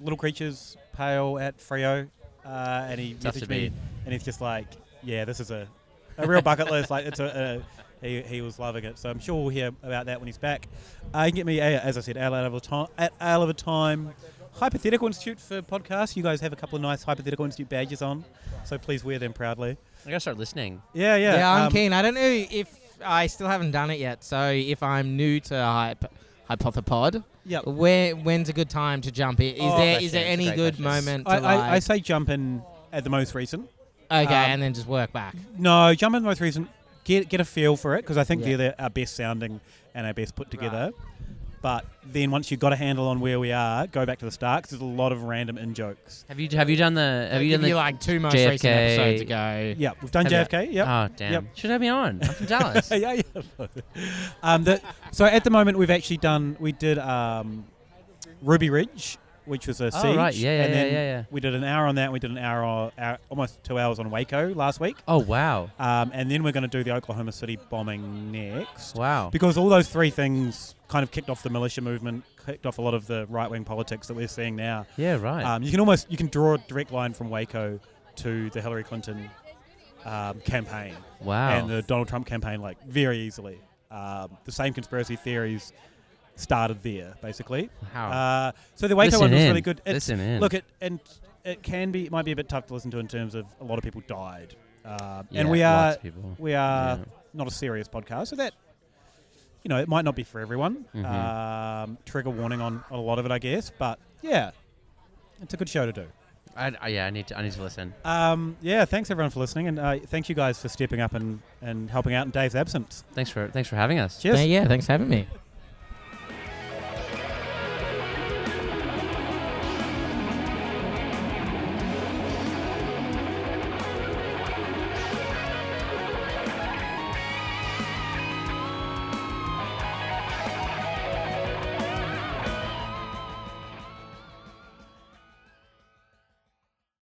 Little Creatures Pale at Freo, uh, and he Tough messaged me, and he's just like, "Yeah, this is a, a real bucket list. Like, it's a, a he, he was loving it. So I'm sure we'll hear about that when he's back. Uh, you can get me, uh, as I said, at Isle of a Time. At Isle of a Time. Hypothetical Institute for podcasts. You guys have a couple of nice Hypothetical Institute badges on, so please wear them proudly. I gotta start listening. Yeah, yeah. Yeah, I'm um, keen. I don't know if I still haven't done it yet. So if I'm new to Hype, Hypothepod, Yep. where when's a good time to jump in? Is Oh, there there It's a any great good question. moment to I, like? I, I say jump in at the most recent. okay, um, and then just work back. No, jump in the most recent. Get get a feel for it because I think Yeah. they're the, our best sounding and our best put together. But then once you've got a handle on where we are, go back to the start because there's a lot of random in jokes. Have you have you done the have you done the like two most JFK recent episodes ago? Yeah, we've done Have JFK. Yeah. Oh damn! Yep. Should have me on. I'm from Dallas. *laughs* yeah, yeah. um, the, so at the moment we've actually done. We did um, Ruby Ridge, which was a Oh, siege. right. Yeah, yeah, and yeah, then yeah, yeah. We did an hour on that. We did an hour, hour almost two hours on Waco last week. Oh wow! Um, and then we're going to do the Oklahoma City bombing next. Wow. Because all those three things kind of kicked off the militia movement, kicked off a lot of the right wing politics that we're seeing now. Yeah. Right. Um, you can almost you can draw a direct line from Waco to the Hillary Clinton um, campaign wow. and the Donald Trump campaign like very easily. Um, the same conspiracy theories started there, basically. wow. Uh, so the Waco Listen one was in. really good. It's, Listen in. Look, it and it can be it might be a bit tough to listen to in terms of a lot of people died, uh, Yeah, and we are lots of people. we are Yeah. not a serious podcast, so that you know it might not be for everyone. Mhm. Um, trigger warning on, on a lot of it, I guess, but yeah, it's a good show to do. I, I, yeah, I need to I need to listen. Um, yeah, thanks everyone for listening, and uh, thank you guys for stepping up and, and helping out in Dave's absence. Thanks for thanks for having us. Cheers. Yeah, yeah. Thanks for having me.